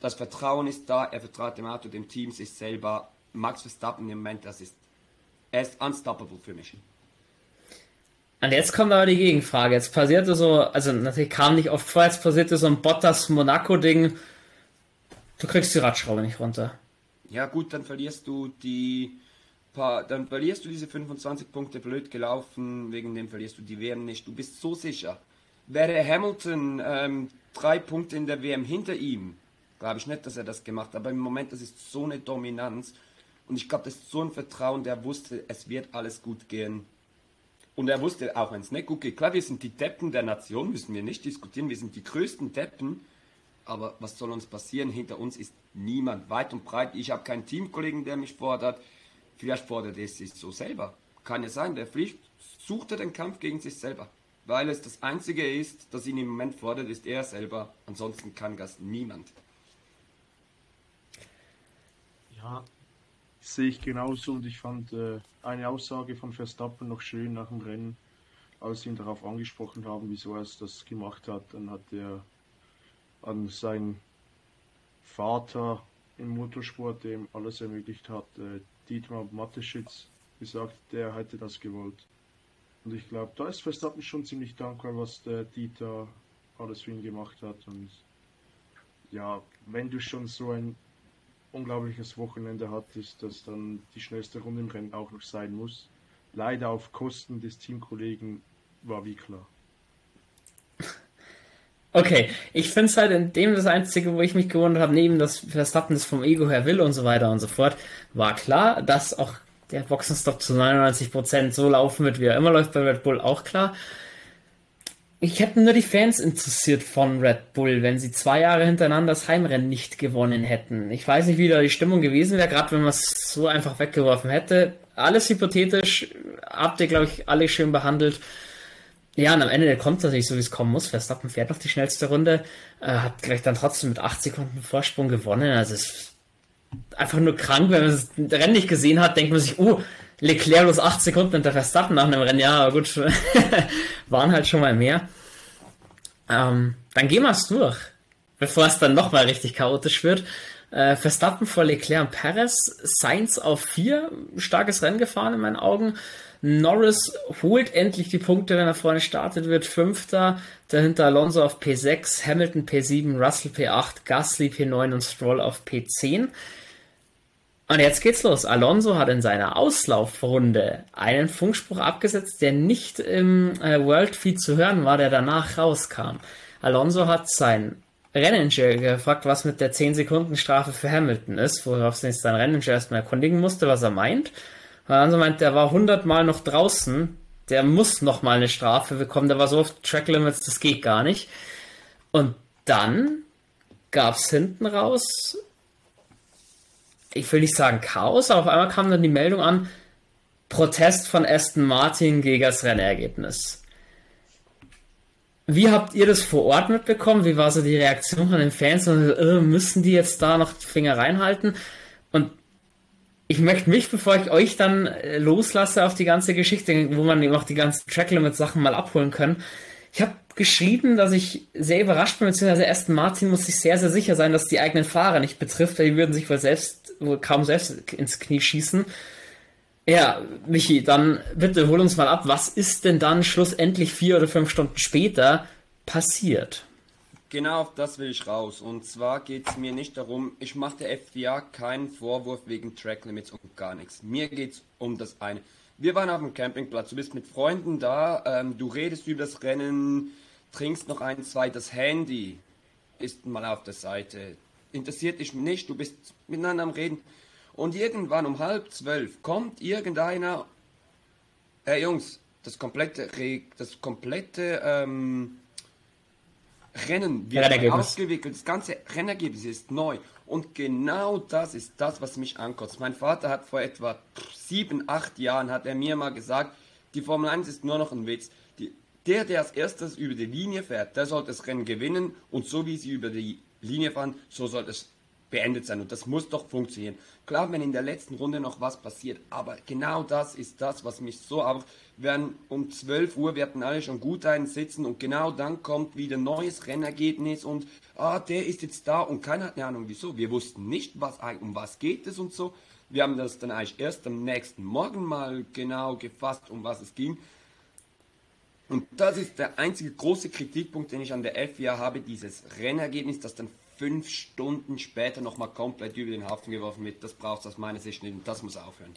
Das Vertrauen ist da, er vertraut dem Auto, dem Team, sich selber. Max Verstappen im Moment, das ist, er ist unstoppable für mich. Und jetzt kommt aber die Gegenfrage. Jetzt passierte so, also natürlich kam nicht oft vor, jetzt passierte so ein Bottas-Monaco-Ding, Du kriegst die Radschraube nicht runter. Ja gut, dann verlierst du die paar, dann verlierst du diese 25 Punkte blöd gelaufen, wegen dem verlierst du die WM nicht. Du bist so sicher. Wäre Hamilton ähm, drei Punkte in der WM hinter ihm, glaube ich nicht, dass er das gemacht hat. Aber im Moment, das ist so eine Dominanz. Und ich glaube, das ist so ein Vertrauen, der wusste, es wird alles gut gehen. Und er wusste auch, wenn es nicht gut geht, klar, wir sind die Deppen der Nation, müssen wir nicht diskutieren, wir sind die größten Deppen. Aber was soll uns passieren? Hinter uns ist niemand weit und breit. Ich habe keinen Teamkollegen, der mich fordert. Vielleicht fordert er sich so selber. Kann ja sein, der fliegt, sucht er den Kampf gegen sich selber. Weil es das Einzige ist, das ihn im Moment fordert, ist er selber. Ansonsten kann das niemand. Ja, sehe ich genauso und ich fand äh, eine Aussage von Verstappen noch schön nach dem Rennen, als sie ihn darauf angesprochen haben, wieso er das gemacht hat. Dann hat er an seinen Vater im Motorsport, dem alles ermöglicht hat, äh, Dietmar Mateschitz, gesagt, der hätte das gewollt. Und ich glaube, da ist Verstappen schon ziemlich dankbar, was der Dieter alles für ihn gemacht hat. Und ja, wenn du schon so ein unglaubliches Wochenende hattest, dass dann die schnellste Runde im Rennen auch noch sein muss, leider auf Kosten des Teamkollegen, war wie klar. Okay, ich finde es halt in dem das Einzige, wo ich mich gewundert habe, neben das Verstappen das vom Ego her will und so weiter und so fort, war klar, dass auch der Boxenstopp zu 99% so laufen wird, wie er immer läuft bei Red Bull, auch klar. Ich hätte nur die Fans interessiert von Red Bull, wenn sie zwei Jahre hintereinander das Heimrennen nicht gewonnen hätten. Ich weiß nicht, wie da die Stimmung gewesen wäre, gerade wenn man es so einfach weggeworfen hätte. Alles hypothetisch, habt ihr, glaube ich, alle schön behandelt. Ja, und am Ende kommt es natürlich so, wie es kommen muss. Verstappen fährt noch die schnellste Runde, äh, hat gleich dann trotzdem mit 8 Sekunden Vorsprung gewonnen. Also es ist einfach nur krank, wenn man das Rennen nicht gesehen hat, denkt man sich, oh, Leclerc bloß 8 Sekunden hinter Verstappen nach einem Rennen. Ja, gut, waren halt schon mal mehr. Ähm, dann gehen wir es durch, bevor es dann nochmal richtig chaotisch wird. Äh, Verstappen vor Leclerc und Perez, Sainz auf 4, starkes Rennen gefahren in meinen Augen. Norris holt endlich die Punkte, wenn er vorne startet, wird Fünfter. Dahinter Alonso auf P6, Hamilton P7, Russell P8, Gasly P9 und Stroll auf P10. Und jetzt geht's los. Alonso hat in seiner Auslaufrunde einen Funkspruch abgesetzt, der nicht im äh, World Feed zu hören war, der danach rauskam. Alonso hat sein Renningenieur gefragt, was mit der 10 Sekunden Strafe für Hamilton ist, worauf sich sein Renningenieur erstmal erkundigen musste, was er meint. Und Alonso meint, der war 100 Mal noch draußen, der muss noch mal eine Strafe bekommen, der war so auf Track Limits, das geht gar nicht. Und dann gab's hinten raus ich will nicht sagen Chaos, aber auf einmal kam dann die Meldung an, Protest von Aston Martin gegen das Rennergebnis. Wie habt ihr das vor Ort mitbekommen? Wie war so die Reaktion von den Fans? Und, äh, müssen die jetzt da noch die Finger reinhalten? Und ich möchte mich, bevor ich euch dann äh, loslasse auf die ganze Geschichte, wo man eben auch die ganzen Track Limit Sachen mal abholen können. Ich habe geschrieben, dass ich sehr überrascht bin, beziehungsweise Aston Martin muss sich sehr, sehr sicher sein, dass die eigenen Fahrer nicht betrifft, weil die würden sich wohl selbst, wohl kaum selbst ins Knie schießen. Ja, Michi, dann bitte hol uns mal ab. Was ist denn dann schlussendlich vier oder fünf Stunden später passiert? Genau auf das will ich raus. Und zwar geht es mir nicht darum, ich mache der FDA keinen Vorwurf wegen Track Limits und gar nichts. Mir geht es um das eine. Wir waren auf dem Campingplatz, du bist mit Freunden da, ähm, du redest über das Rennen, trinkst noch ein zweites Handy, ist mal auf der Seite. Interessiert dich nicht, du bist miteinander am Reden. Und irgendwann um halb zwölf kommt irgendeiner, hey Jungs, das komplette, das komplette ähm, Rennen wird ausgewickelt, das ganze Rennergebnis ist neu. Und genau das ist das, was mich ankotzt. Mein Vater hat vor etwa sieben, acht Jahren, hat er mir mal gesagt, die Formel 1 ist nur noch ein Witz. Der, der als erstes über die Linie fährt, der soll das Rennen gewinnen und so wie sie über die Linie fahren, so soll es beendet sein. Und das muss doch funktionieren. Klar, wenn in der letzten Runde noch was passiert, aber genau das ist das, was mich so auch, werden um 12 Uhr werden alle schon gut einsitzen und genau dann kommt wieder neues Rennergebnis und ah, der ist jetzt da und keiner hat eine Ahnung wieso. Wir wussten nicht, was, um was geht es und so. Wir haben das dann eigentlich erst am nächsten Morgen mal genau gefasst, um was es ging. Und das ist der einzige große Kritikpunkt, den ich an der FIA habe, dieses Rennergebnis, das dann fünf Stunden später nochmal komplett über den Haufen geworfen wird. Das braucht es aus meiner Sicht nicht und das muss aufhören.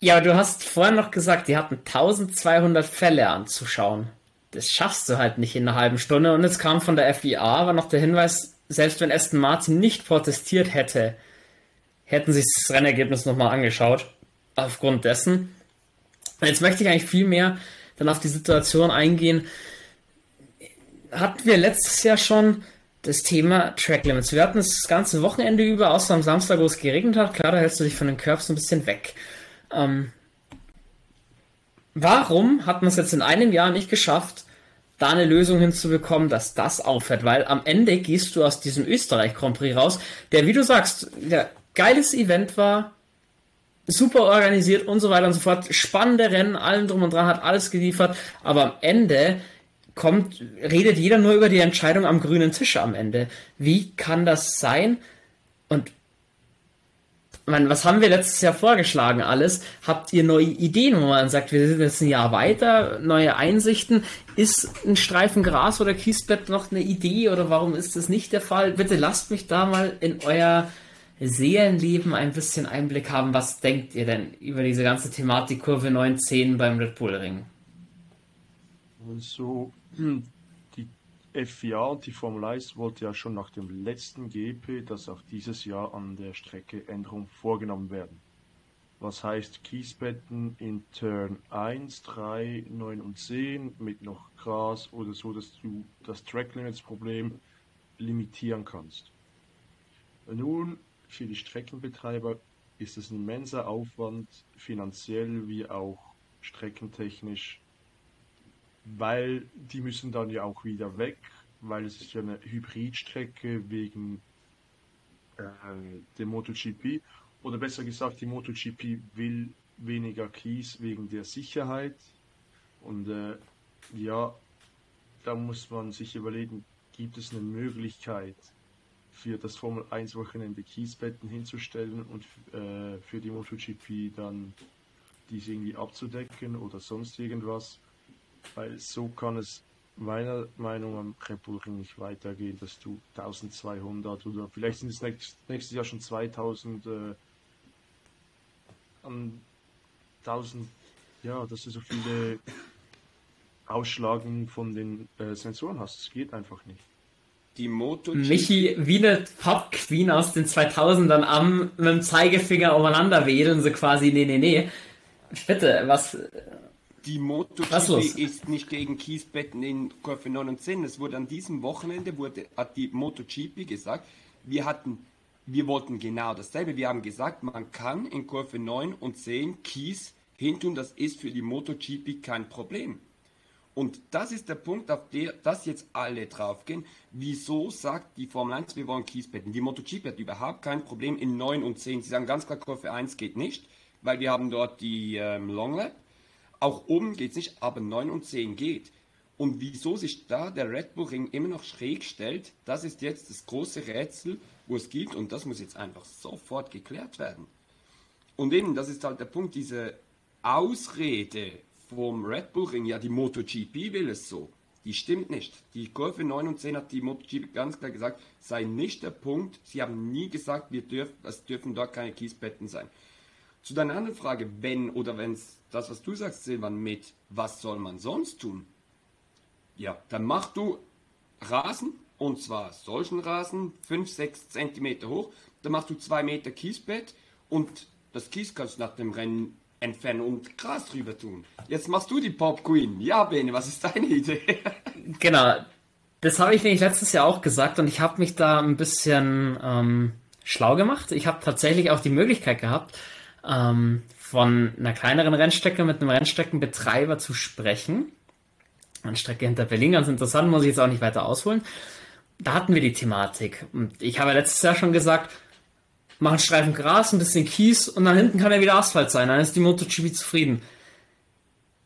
Ja, du hast vorhin noch gesagt, die hatten 1200 Fälle anzuschauen. Das schaffst du halt nicht in einer halben Stunde. Und jetzt kam von der FIA aber noch der Hinweis, selbst wenn Aston Martin nicht protestiert hätte, hätten sich das Rennergebnis nochmal angeschaut. Aufgrund dessen. Jetzt möchte ich eigentlich viel mehr dann auf die Situation eingehen. Hatten wir letztes Jahr schon das Thema Track Limits. Wir hatten das ganze Wochenende über, außer am Samstag, wo es geregnet hat. Klar, da hältst du dich von den Curbs ein bisschen weg. Ähm, warum hat man es jetzt in einem Jahr nicht geschafft, da eine Lösung hinzubekommen, dass das aufhört? Weil am Ende gehst du aus diesem Österreich Grand Prix raus, der, wie du sagst, der geiles Event war, super organisiert und so weiter und so fort, spannende Rennen, allem drum und dran, hat alles geliefert, aber am Ende kommt, redet jeder nur über die Entscheidung am grünen Tisch am Ende. Wie kann das sein? Und man, was haben wir letztes Jahr vorgeschlagen alles? Habt ihr neue Ideen, wo man sagt, wir sind jetzt ein Jahr weiter, neue Einsichten? Ist ein Streifen Gras oder Kiesbett noch eine Idee oder warum ist das nicht der Fall? Bitte lasst mich da mal in euer Seelenleben ein bisschen Einblick haben. Was denkt ihr denn über diese ganze Thematik Kurve 910 beim Red Bull Ring? Also, die FIA die Formel 1 wollte ja schon nach dem letzten GP, dass auch dieses Jahr an der Strecke Änderungen vorgenommen werden. Was heißt Kiesbetten in Turn 1, 3, 9 und 10 mit noch Gras oder so, dass du das Track Limits Problem limitieren kannst. Nun, für die Streckenbetreiber ist es ein immenser Aufwand, finanziell wie auch streckentechnisch, weil die müssen dann ja auch wieder weg, weil es ist ja eine Hybridstrecke wegen äh, dem MotoGP. Oder besser gesagt, die MotoGP will weniger Kies wegen der Sicherheit. Und äh, ja, da muss man sich überlegen, gibt es eine Möglichkeit, für das Formel 1 Wochenende Kiesbetten hinzustellen und äh, für die MotoGP dann diese irgendwie abzudecken oder sonst irgendwas. Weil so kann es meiner Meinung nach am Red nicht weitergehen, dass du 1200 oder vielleicht sind es nächstes, nächstes Jahr schon 2000 äh, an 1000, ja, dass du so viele Ausschlagen von den äh, Sensoren hast. Das geht einfach nicht die MotoGP. Michi, wie eine Pop-Queen aus den 2000ern am mit dem Zeigefinger umeinander wedeln, so quasi, nee, nee, nee. Bitte, was. Die MotoGP ist nicht gegen Kiesbetten in Kurve 9 und 10. Es wurde an diesem Wochenende, wurde, hat die MotoGP gesagt, wir hatten, wir wollten genau dasselbe. Wir haben gesagt, man kann in Kurve 9 und 10 Kies hintun, das ist für die MotoGP kein Problem. Und das ist der Punkt, auf der das jetzt alle draufgehen. Wieso sagt die Formel 1, wir wollen Kiesbetten? Die MotoGP hat überhaupt kein Problem in 9 und 10. Sie sagen ganz klar, Kurve 1 geht nicht, weil wir haben dort die ähm, Long Lap. Auch oben geht es nicht, aber 9 und 10 geht. Und wieso sich da der Red Bull Ring immer noch schräg stellt, das ist jetzt das große Rätsel, wo es gibt. Und das muss jetzt einfach sofort geklärt werden. Und eben, das ist halt der Punkt, diese Ausrede vom Red Bull Ring, ja, die MotoGP will es so. Die stimmt nicht. Die Kurve 9 und 10 hat die MotoGP ganz klar gesagt, sei nicht der Punkt. Sie haben nie gesagt, wir dürfen, es dürfen dort keine Kiesbetten sein. Zu deiner anderen Frage, wenn oder wenn es das, was du sagst, Silvan, mit was soll man sonst tun? Ja, dann machst du Rasen, und zwar solchen Rasen, 5, 6 Zentimeter hoch, dann machst du 2 Meter Kiesbett und das Kies kannst du nach dem Rennen entfernen und Gras drüber tun. Jetzt machst du die Pop Queen. Ja, Bene, was ist deine Idee? genau. Das habe ich nämlich letztes Jahr auch gesagt und ich habe mich da ein bisschen ähm, schlau gemacht. Ich habe tatsächlich auch die Möglichkeit gehabt, ähm, von einer kleineren Rennstrecke mit einem Rennstreckenbetreiber zu sprechen. Eine Strecke hinter Berlin, ganz interessant, muss ich jetzt auch nicht weiter ausholen. Da hatten wir die Thematik. Und ich habe letztes Jahr schon gesagt, machen Streifen Gras, ein bisschen Kies und dann hinten kann ja wieder Asphalt sein. Dann ist die MotoGP zufrieden.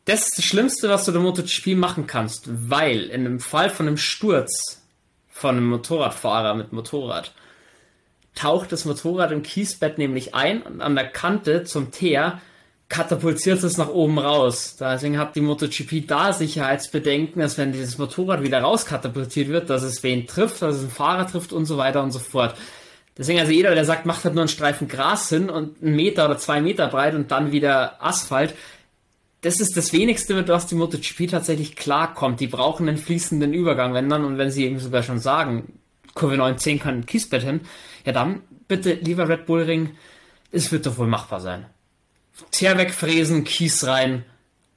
Das ist das Schlimmste, was du der MotoGP machen kannst, weil in einem Fall von einem Sturz von einem Motorradfahrer mit Motorrad taucht das Motorrad im Kiesbett nämlich ein und an der Kante zum Teer katapultiert es nach oben raus. Deswegen hat die MotoGP da Sicherheitsbedenken, dass wenn dieses Motorrad wieder rauskatapultiert wird, dass es wen trifft, dass es einen Fahrer trifft und so weiter und so fort. Deswegen also jeder, der sagt, macht halt nur einen Streifen Gras hin und einen Meter oder zwei Meter breit und dann wieder Asphalt, das ist das wenigste, mit was die MotoGP tatsächlich klarkommt. Die brauchen einen fließenden Übergang, wenn dann, und wenn sie eben sogar schon sagen, Kurve 910 kann Kiesbett hin, ja dann bitte, lieber Red Bull Ring, es wird doch wohl machbar sein. Teer wegfräsen, Kies rein,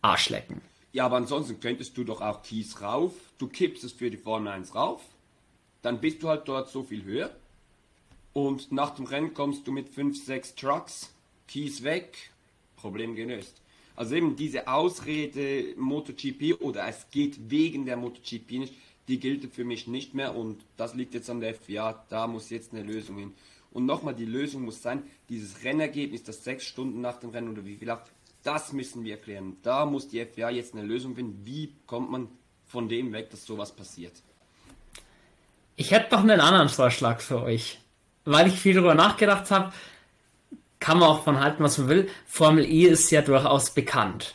Arsch lecken. Ja, aber ansonsten könntest du doch auch Kies rauf, du kippst es für die Formel 1 rauf, dann bist du halt dort so viel höher und nach dem Rennen kommst du mit 5, 6 Trucks, Kies weg, Problem gelöst. Also eben diese Ausrede MotoGP oder es geht wegen der MotoGP nicht, die gilt für mich nicht mehr und das liegt jetzt an der FIA, da muss jetzt eine Lösung hin. Und nochmal, die Lösung muss sein, dieses Rennergebnis, das sechs Stunden nach dem Rennen oder wie viel das müssen wir erklären. Da muss die FIA jetzt eine Lösung finden. Wie kommt man von dem weg, dass sowas passiert? Ich hätte noch einen anderen Vorschlag für euch. Weil ich viel darüber nachgedacht habe, kann man auch von halten, was man will. Formel E ist ja durchaus bekannt.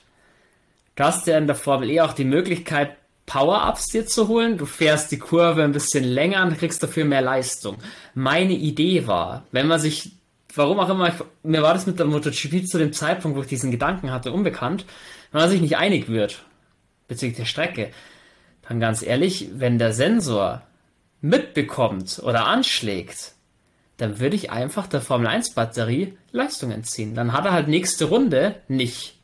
Du hast ja in der Formel E auch die Möglichkeit, Power-Ups dir zu holen. Du fährst die Kurve ein bisschen länger und kriegst dafür mehr Leistung. Meine Idee war, wenn man sich, warum auch immer, mir war das mit der MotoGP zu dem Zeitpunkt, wo ich diesen Gedanken hatte, unbekannt, wenn man sich nicht einig wird bezüglich der Strecke, dann ganz ehrlich, wenn der Sensor mitbekommt oder anschlägt, dann würde ich einfach der Formel 1 Batterie Leistung entziehen. Dann hat er halt nächste Runde nicht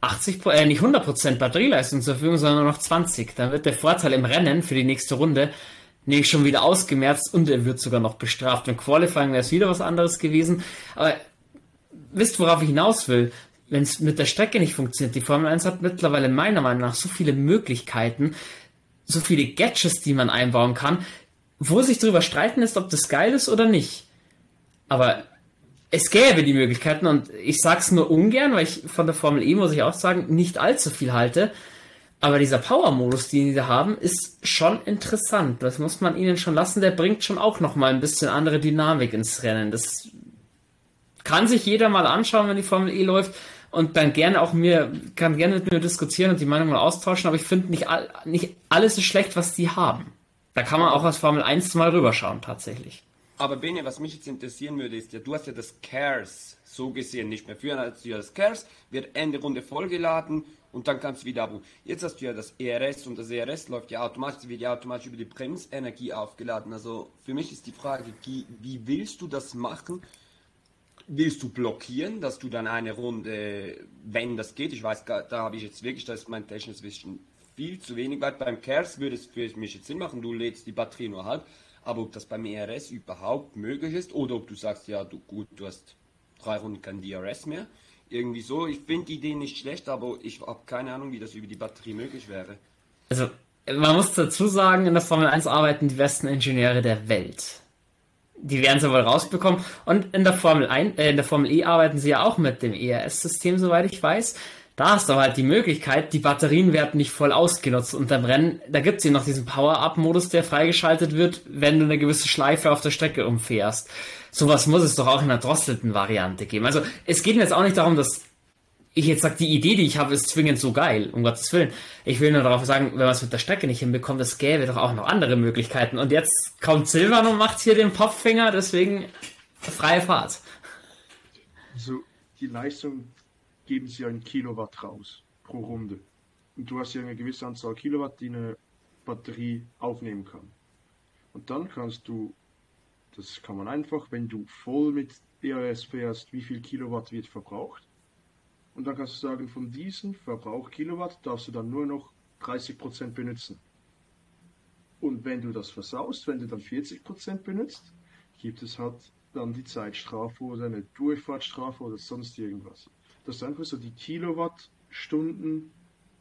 80, äh, nicht 100% Batterieleistung zur Verfügung, sondern nur noch 20. Dann wird der Vorteil im Rennen für die nächste Runde nicht schon wieder ausgemerzt und er wird sogar noch bestraft. Im Qualifying wäre es wieder was anderes gewesen. Aber wisst, worauf ich hinaus will? Wenn es mit der Strecke nicht funktioniert, die Formel 1 hat mittlerweile meiner Meinung nach so viele Möglichkeiten, so viele Gadgets, die man einbauen kann, wo sich darüber streiten ist, ob das geil ist oder nicht. Aber es gäbe die Möglichkeiten und ich sag's nur ungern, weil ich von der Formel E, muss ich auch sagen, nicht allzu viel halte. Aber dieser Power-Modus, den die da haben, ist schon interessant. Das muss man ihnen schon lassen. Der bringt schon auch noch mal ein bisschen andere Dynamik ins Rennen. Das kann sich jeder mal anschauen, wenn die Formel E läuft und dann gerne auch mir, kann gerne mit mir diskutieren und die Meinung mal austauschen. Aber ich finde nicht, all, nicht alles ist schlecht, was die haben. Da kann man auch als Formel 1 mal rüberschauen, tatsächlich. Aber Bene, was mich jetzt interessieren würde, ist ja, du hast ja das Cares so gesehen nicht mehr. Früher hast du ja das Cares, wird Ende Runde vollgeladen und dann kannst du wieder abrufen. Jetzt hast du ja das ERS und das ERS läuft ja automatisch, wird ja automatisch über die Bremsenergie aufgeladen. Also für mich ist die Frage, wie, wie willst du das machen? Willst du blockieren, dass du dann eine Runde, wenn das geht, ich weiß, da habe ich jetzt wirklich, da ist mein technisches Wissen viel zu wenig weit. Beim Cares würde es für mich jetzt Sinn machen, du lädst die Batterie nur halb aber ob das beim ERS überhaupt möglich ist oder ob du sagst, ja, du gut, du hast drei Runden kein DRS mehr. Irgendwie so. Ich finde die Idee nicht schlecht, aber ich habe keine Ahnung, wie das über die Batterie möglich wäre. Also, man muss dazu sagen, in der Formel 1 arbeiten die besten Ingenieure der Welt. Die werden sie wohl rausbekommen. Und in der Formel 1, äh, in der Formel E arbeiten sie ja auch mit dem ERS-System, soweit ich weiß. Da hast du halt die Möglichkeit, die Batterien werden nicht voll ausgenutzt und beim Rennen, da gibt es hier noch diesen Power-Up-Modus, der freigeschaltet wird, wenn du eine gewisse Schleife auf der Strecke umfährst. Sowas muss es doch auch in einer drosselten Variante geben. Also es geht mir jetzt auch nicht darum, dass ich jetzt sage, die Idee, die ich habe, ist zwingend so geil, um Gottes Willen. Ich will nur darauf sagen, wenn man es mit der Strecke nicht hinbekommt, es gäbe doch auch noch andere Möglichkeiten. Und jetzt kommt Silvan und macht hier den Popfinger, deswegen freie Fahrt. Also die Leistung geben sie ein Kilowatt raus pro Runde. Und du hast ja eine gewisse Anzahl Kilowatt, die eine Batterie aufnehmen kann. Und dann kannst du, das kann man einfach, wenn du voll mit ERS fährst, wie viel Kilowatt wird verbraucht. Und dann kannst du sagen, von diesem Verbrauch Kilowatt darfst du dann nur noch 30% benutzen. Und wenn du das versaust, wenn du dann 40% benutzt, gibt es halt dann die Zeitstrafe oder eine Durchfahrtstrafe oder sonst irgendwas dass einfach so die Kilowattstunden,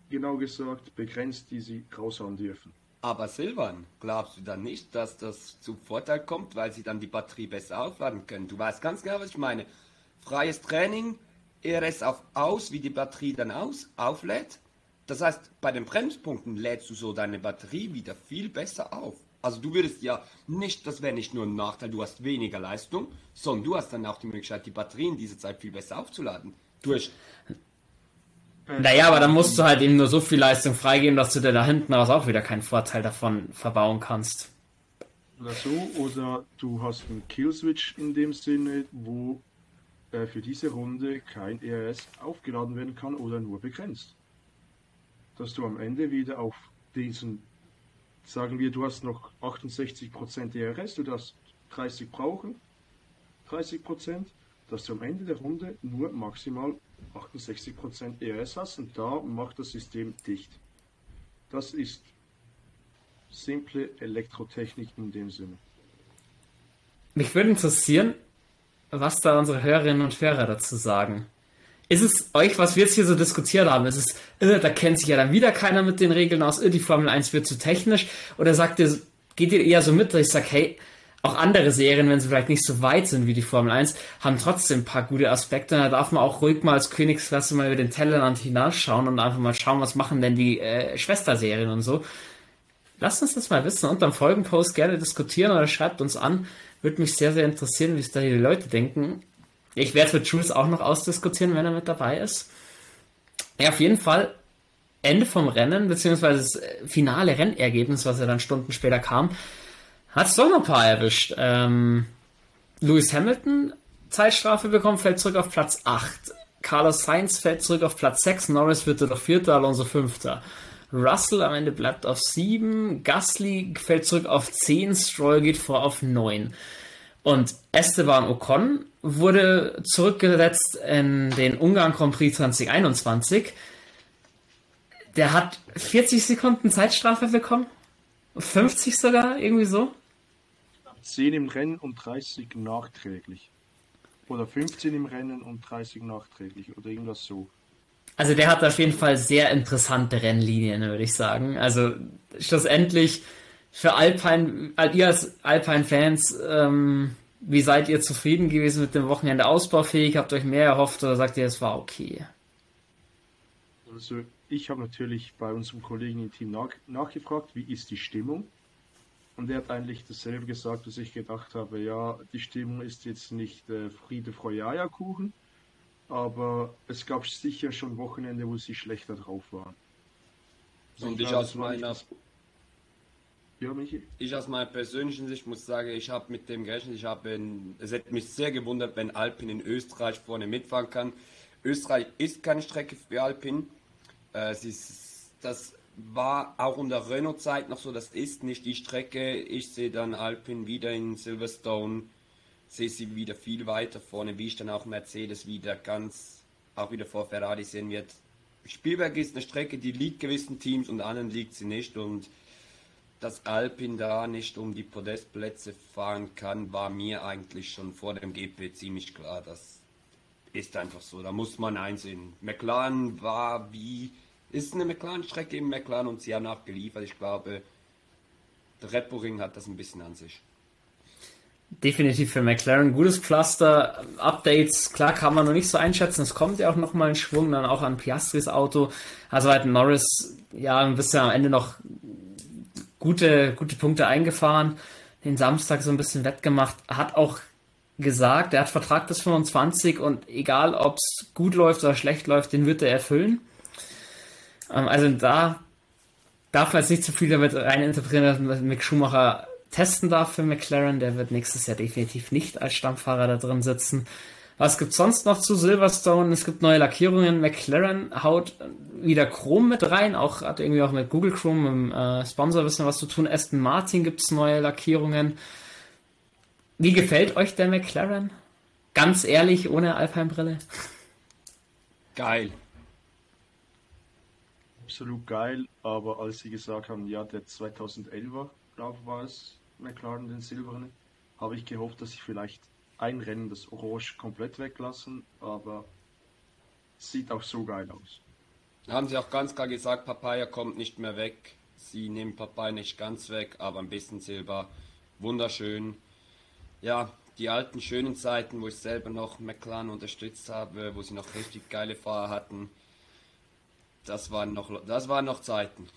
genau gesagt, begrenzt, die sie raushauen dürfen. Aber Silvan, glaubst du dann nicht, dass das zu Vorteil kommt, weil sie dann die Batterie besser aufladen können? Du weißt ganz genau, was ich meine. Freies Training, ERS auf aus, wie die Batterie dann aus, auflädt. Das heißt, bei den Bremspunkten lädst du so deine Batterie wieder viel besser auf. Also du würdest ja nicht, das wäre nicht nur ein Nachteil, du hast weniger Leistung, sondern du hast dann auch die Möglichkeit, die Batterien diese Zeit viel besser aufzuladen. Durch. Äh, naja, aber dann musst du halt eben nur so viel Leistung freigeben, dass du dir da hinten raus auch wieder keinen Vorteil davon verbauen kannst. Oder so, oder du hast einen Killswitch in dem Sinne, wo äh, für diese Runde kein ERS aufgeladen werden kann oder nur begrenzt. Dass du am Ende wieder auf diesen, sagen wir, du hast noch 68% ERS, du darfst 30 brauchen, 30%, dass du am Ende der Runde nur maximal 68% ERS hast und da macht das System dicht. Das ist simple Elektrotechnik in dem Sinne. Mich würde interessieren, was da unsere Hörerinnen und Hörer dazu sagen. Ist es euch, was wir jetzt hier so diskutiert haben, ist es, da kennt sich ja dann wieder keiner mit den Regeln aus, die Formel 1 wird zu technisch? Oder sagt ihr, geht ihr eher so mit, dass ich sage, hey, auch andere Serien, wenn sie vielleicht nicht so weit sind wie die Formel 1, haben trotzdem ein paar gute Aspekte. Da darf man auch ruhig mal als Königsklasse mal über den Tellerrand hinausschauen und einfach mal schauen, was machen denn die äh, Schwesterserien und so. Lasst uns das mal wissen. Unterm Folgenpost gerne diskutieren oder schreibt uns an. Würde mich sehr, sehr interessieren, wie es da die Leute denken. Ich werde für Jules auch noch ausdiskutieren, wenn er mit dabei ist. Ja, auf jeden Fall Ende vom Rennen, beziehungsweise das äh, finale Rennergebnis, was ja dann Stunden später kam, hat es doch noch ein paar erwischt. Ähm, Lewis Hamilton Zeitstrafe bekommen, fällt zurück auf Platz 8. Carlos Sainz fällt zurück auf Platz 6. Norris wird doch Vierter, Alonso Fünfter. Russell am Ende bleibt auf 7. Gasly fällt zurück auf 10. Stroll geht vor auf 9. Und Esteban Ocon wurde zurückgesetzt in den Ungarn Grand Prix 2021. Der hat 40 Sekunden Zeitstrafe bekommen. 50 sogar, irgendwie so. 10 im Rennen und 30 nachträglich. Oder 15 im Rennen und 30 nachträglich oder irgendwas so. Also der hat auf jeden Fall sehr interessante Rennlinien, würde ich sagen. Also schlussendlich für Alpine, ihr als Alpine-Fans, ähm, wie seid ihr zufrieden gewesen mit dem Wochenende ausbaufähig? Habt ihr euch mehr erhofft oder sagt ihr, es war okay? Also ich habe natürlich bei unserem Kollegen im Team nach, nachgefragt, wie ist die Stimmung? Und er hat eigentlich dasselbe gesagt, was ich gedacht habe. Ja, die Stimmung ist jetzt nicht äh, Friede, Freude, Eierkuchen, aber es gab sicher schon Wochenende, wo sie schlechter drauf waren. Also Und ich, ich aus meiner ja, Michi? Ich aus meiner persönlichen Sicht muss sagen, ich habe mit dem gerechnet. Ich habe, es hätte mich sehr gewundert, wenn Alpin in Österreich vorne mitfahren kann. Österreich ist keine Strecke für Alpin. Äh, ist, das war auch unter Renault-Zeit noch so, das ist nicht die Strecke. Ich sehe dann Alpin wieder in Silverstone, sehe sie wieder viel weiter vorne, wie ich dann auch Mercedes wieder ganz, auch wieder vor Ferrari sehen wird. Spielberg ist eine Strecke, die liegt gewissen Teams und anderen liegt sie nicht und dass Alpin da nicht um die Podestplätze fahren kann, war mir eigentlich schon vor dem GP ziemlich klar. Das ist einfach so. Da muss man einsehen. McLaren war wie ist eine McLaren-Strecke im McLaren und sie haben nachgeliefert. Ich glaube, der Red Bull Ring hat das ein bisschen an sich. Definitiv für McLaren gutes Pflaster. Updates, klar kann man noch nicht so einschätzen. Es kommt ja auch noch mal ein Schwung dann auch an Piastris Auto. Also halt Norris, ja, ein bisschen am Ende noch gute, gute Punkte eingefahren. Den Samstag so ein bisschen wettgemacht. Hat auch gesagt, er hat Vertrag bis 25 und egal ob es gut läuft oder schlecht läuft, den wird er erfüllen. Ähm, also da darf man jetzt nicht zu viel damit reininterpretieren, dass Mick Schumacher testen darf für McLaren. Der wird nächstes Jahr definitiv nicht als Stammfahrer da drin sitzen. Was gibt sonst noch zu Silverstone? Es gibt neue Lackierungen. McLaren haut wieder Chrome mit rein. Auch hat irgendwie auch mit Google Chrome, im äh, Sponsor, wissen was zu tun. Aston Martin gibt es neue Lackierungen. Wie gefällt euch der McLaren? Ganz ehrlich, ohne Alpine-Brille. Geil absolut geil, aber als sie gesagt haben, ja, der 2011er, glaube war es, McLaren, den silbernen, habe ich gehofft, dass sie vielleicht ein Rennen das Orange komplett weglassen, aber sieht auch so geil aus. Haben sie auch ganz klar gesagt, Papaya kommt nicht mehr weg. Sie nehmen Papaya nicht ganz weg, aber ein bisschen Silber. Wunderschön. Ja, die alten schönen Zeiten, wo ich selber noch McLaren unterstützt habe, wo sie noch richtig geile Fahrer hatten. Das waren noch, das waren noch Zeiten.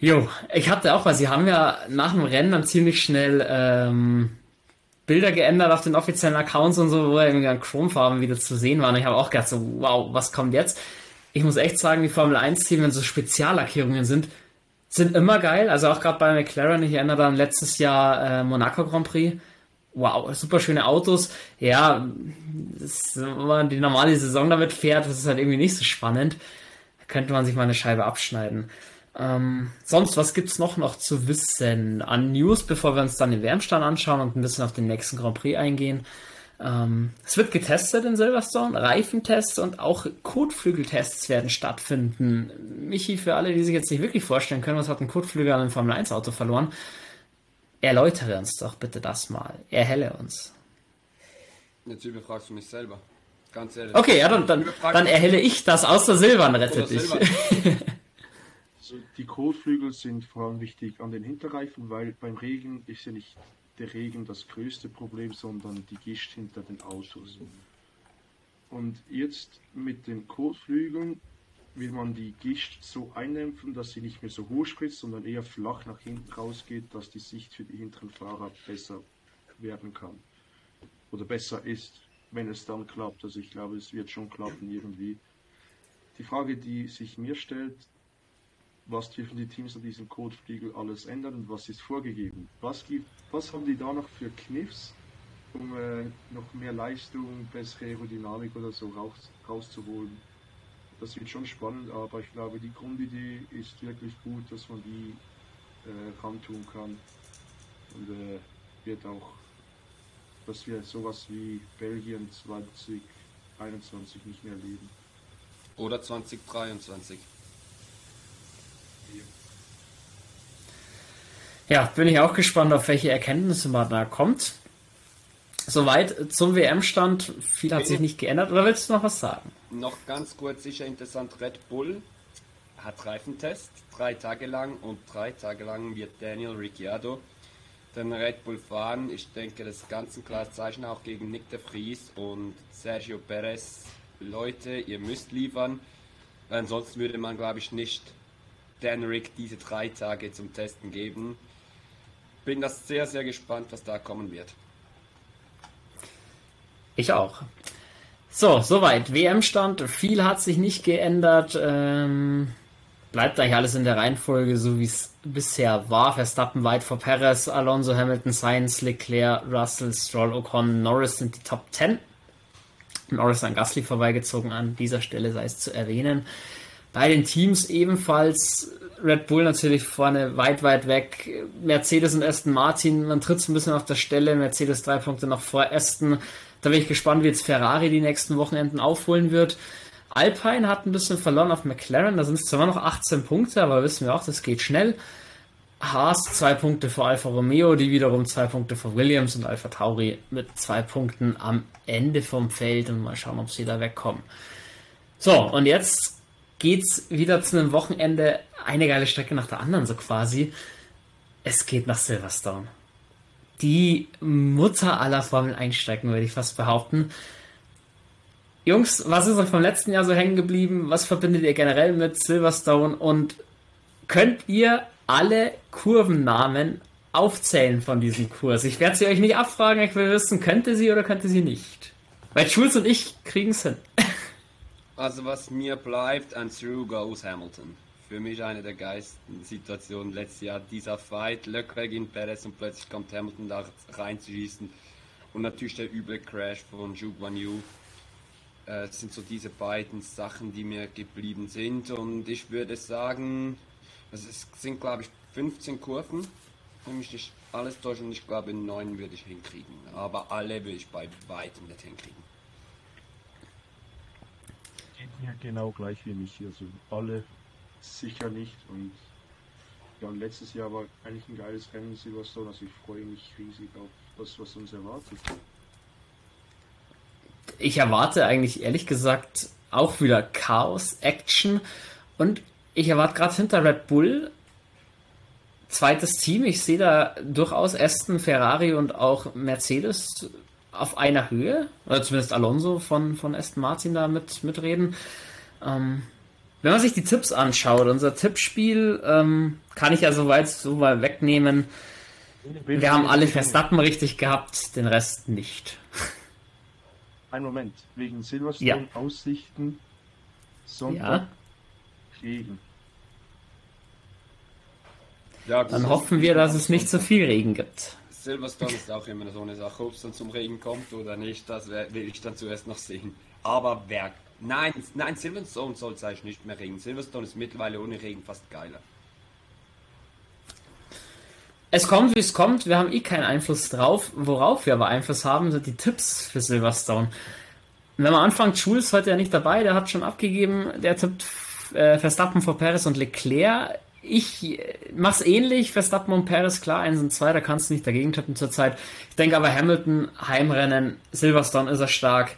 Jo, ich hatte auch, weil sie haben ja nach dem Rennen dann ziemlich schnell ähm, Bilder geändert auf den offiziellen Accounts und so, wo irgendwie an Chromefarben wieder zu sehen war. Und ich habe auch gedacht, so, wow, was kommt jetzt? Ich muss echt sagen, die Formel 1-Team, wenn so Speziallackierungen sind, sind immer geil. Also auch gerade bei McLaren, ich erinnere an letztes Jahr äh, Monaco Grand Prix. Wow, super schöne Autos. Ja, das, wenn man die normale Saison damit fährt, das ist halt irgendwie nicht so spannend. Da könnte man sich mal eine Scheibe abschneiden. Ähm, sonst, was gibt's noch noch zu wissen an News, bevor wir uns dann den Wärmstand anschauen und ein bisschen auf den nächsten Grand Prix eingehen? Ähm, es wird getestet in Silverstone, Reifentests und auch Kotflügeltests werden stattfinden. Michi, für alle, die sich jetzt nicht wirklich vorstellen können, was hat ein Kotflügel an einem Formel 1 Auto verloren? Erläutere uns doch bitte das mal. Erhelle uns. Jetzt überfragst du mich selber. Ganz ehrlich. Okay, ja, dann, dann, dann erhelle ich das, außer Silvan rettet dich. Also die Kotflügel sind vor allem wichtig an den Hinterreifen, weil beim Regen ist ja nicht der Regen das größte Problem, sondern die Gischt hinter den Autos. Und jetzt mit den Kotflügeln will man die Gischt so eindämpfen, dass sie nicht mehr so hoch spritzt, sondern eher flach nach hinten rausgeht, dass die Sicht für die hinteren Fahrer besser werden kann. Oder besser ist, wenn es dann klappt. Also ich glaube, es wird schon klappen irgendwie. Die Frage, die sich mir stellt, was dürfen die Teams an diesem Kotflügel alles ändern und was ist vorgegeben? Was, gibt, was haben die da noch für Kniffs, um äh, noch mehr Leistung, bessere Aerodynamik oder so raus, rauszuholen? Das wird schon spannend, aber ich glaube, die Grundidee ist wirklich gut, dass man die äh, rantun kann und äh, wird auch, dass wir sowas wie Belgien 2021 nicht mehr erleben. Oder 2023. Ja, bin ich auch gespannt, auf welche Erkenntnisse man da kommt. Soweit zum WM-Stand. Viel hat sich nicht geändert. Oder willst du noch was sagen? Noch ganz kurz, sicher interessant, Red Bull hat Reifentest, drei Tage lang und drei Tage lang wird Daniel Ricciardo den Red Bull fahren. Ich denke, das ist ganz ein klares Zeichen auch gegen Nick de Vries und Sergio Perez. Leute, ihr müsst liefern, ansonsten würde man, glaube ich, nicht Dan Rick diese drei Tage zum Testen geben. Bin das sehr, sehr gespannt, was da kommen wird. Ich auch. So, soweit. WM-Stand. Viel hat sich nicht geändert. Ähm, bleibt eigentlich alles in der Reihenfolge, so wie es bisher war. Verstappen weit vor Perez, Alonso, Hamilton, Sainz, Leclerc, Russell, Stroll, Ocon, Norris sind die Top 10. Norris an Gasly vorbeigezogen an dieser Stelle sei es zu erwähnen. Bei den Teams ebenfalls Red Bull natürlich vorne weit, weit weg. Mercedes und Aston Martin, man tritt so ein bisschen auf der Stelle. Mercedes drei Punkte noch vor Aston. Da bin ich gespannt, wie jetzt Ferrari die nächsten Wochenenden aufholen wird. Alpine hat ein bisschen verloren auf McLaren, da sind es zwar noch 18 Punkte, aber wissen wir auch, das geht schnell. Haas zwei Punkte vor Alfa Romeo, die wiederum zwei Punkte vor Williams und Alfa Tauri mit zwei Punkten am Ende vom Feld und mal schauen, ob sie da wegkommen. So, und jetzt geht's wieder zu einem Wochenende, eine geile Strecke nach der anderen, so quasi. Es geht nach Silverstone. Die Mutter aller Formel 1 Strecken, würde ich fast behaupten. Jungs, was ist euch vom letzten Jahr so hängen geblieben? Was verbindet ihr generell mit Silverstone? Und könnt ihr alle Kurvennamen aufzählen von diesem Kurs? Ich werde sie euch nicht abfragen, ich will wissen, könnte sie oder könnte sie nicht? Weil Schulz und ich kriegen es hin. Also was mir bleibt, and through goes Hamilton. Für mich eine der geilsten Situationen letztes Jahr. Dieser Fight, Leclerc in Perez und plötzlich kommt Hamilton da reinzuschießen. Und natürlich der üble Crash von Zhu Guan Yu. Äh, sind so diese beiden Sachen, die mir geblieben sind. Und ich würde sagen, es sind glaube ich 15 Kurven. Für mich nicht alles durch und ich glaube neun würde ich hinkriegen. Aber alle würde ich bei weitem nicht hinkriegen geht mir genau gleich wie mich. Also alle sicher nicht. Und ja, und letztes Jahr war eigentlich ein geiles Rennen in Silverstone. Also ich freue mich riesig auf das, was uns erwartet. Ich erwarte eigentlich ehrlich gesagt auch wieder Chaos, Action und ich erwarte gerade hinter Red Bull zweites Team. Ich sehe da durchaus Aston, Ferrari und auch Mercedes auf einer Höhe, oder zumindest Alonso von, von Aston Martin da mit, mitreden. Ähm, wenn man sich die Tipps anschaut, unser Tippspiel ähm, kann ich ja soweit so mal wegnehmen. Wir haben alle Verstappen richtig gehabt, den Rest nicht. Ein Moment, wegen Silverstone ja. Aussichten Sonntag ja. Regen. Ja, Dann hoffen wir, dass es nicht so viel Regen gibt. Silverstone ist auch immer so eine Sache, ob es dann zum Regen kommt oder nicht, das will ich dann zuerst noch sehen. Aber wer. Nein, nein, Silverstone soll es eigentlich nicht mehr Regen. Silverstone ist mittlerweile ohne Regen fast geiler. Es kommt, wie es kommt. Wir haben eh keinen Einfluss drauf. Worauf wir aber Einfluss haben, sind die Tipps für Silverstone. Wenn man anfängt, Jules heute ja nicht dabei, der hat schon abgegeben, der tippt äh, Verstappen vor Perez und Leclerc. Ich äh, mach's ähnlich, Verstappen und Perez, klar, eins und zwei, da kannst du nicht dagegen tippen zurzeit. Ich denke aber Hamilton, Heimrennen, Silverstone ist er stark,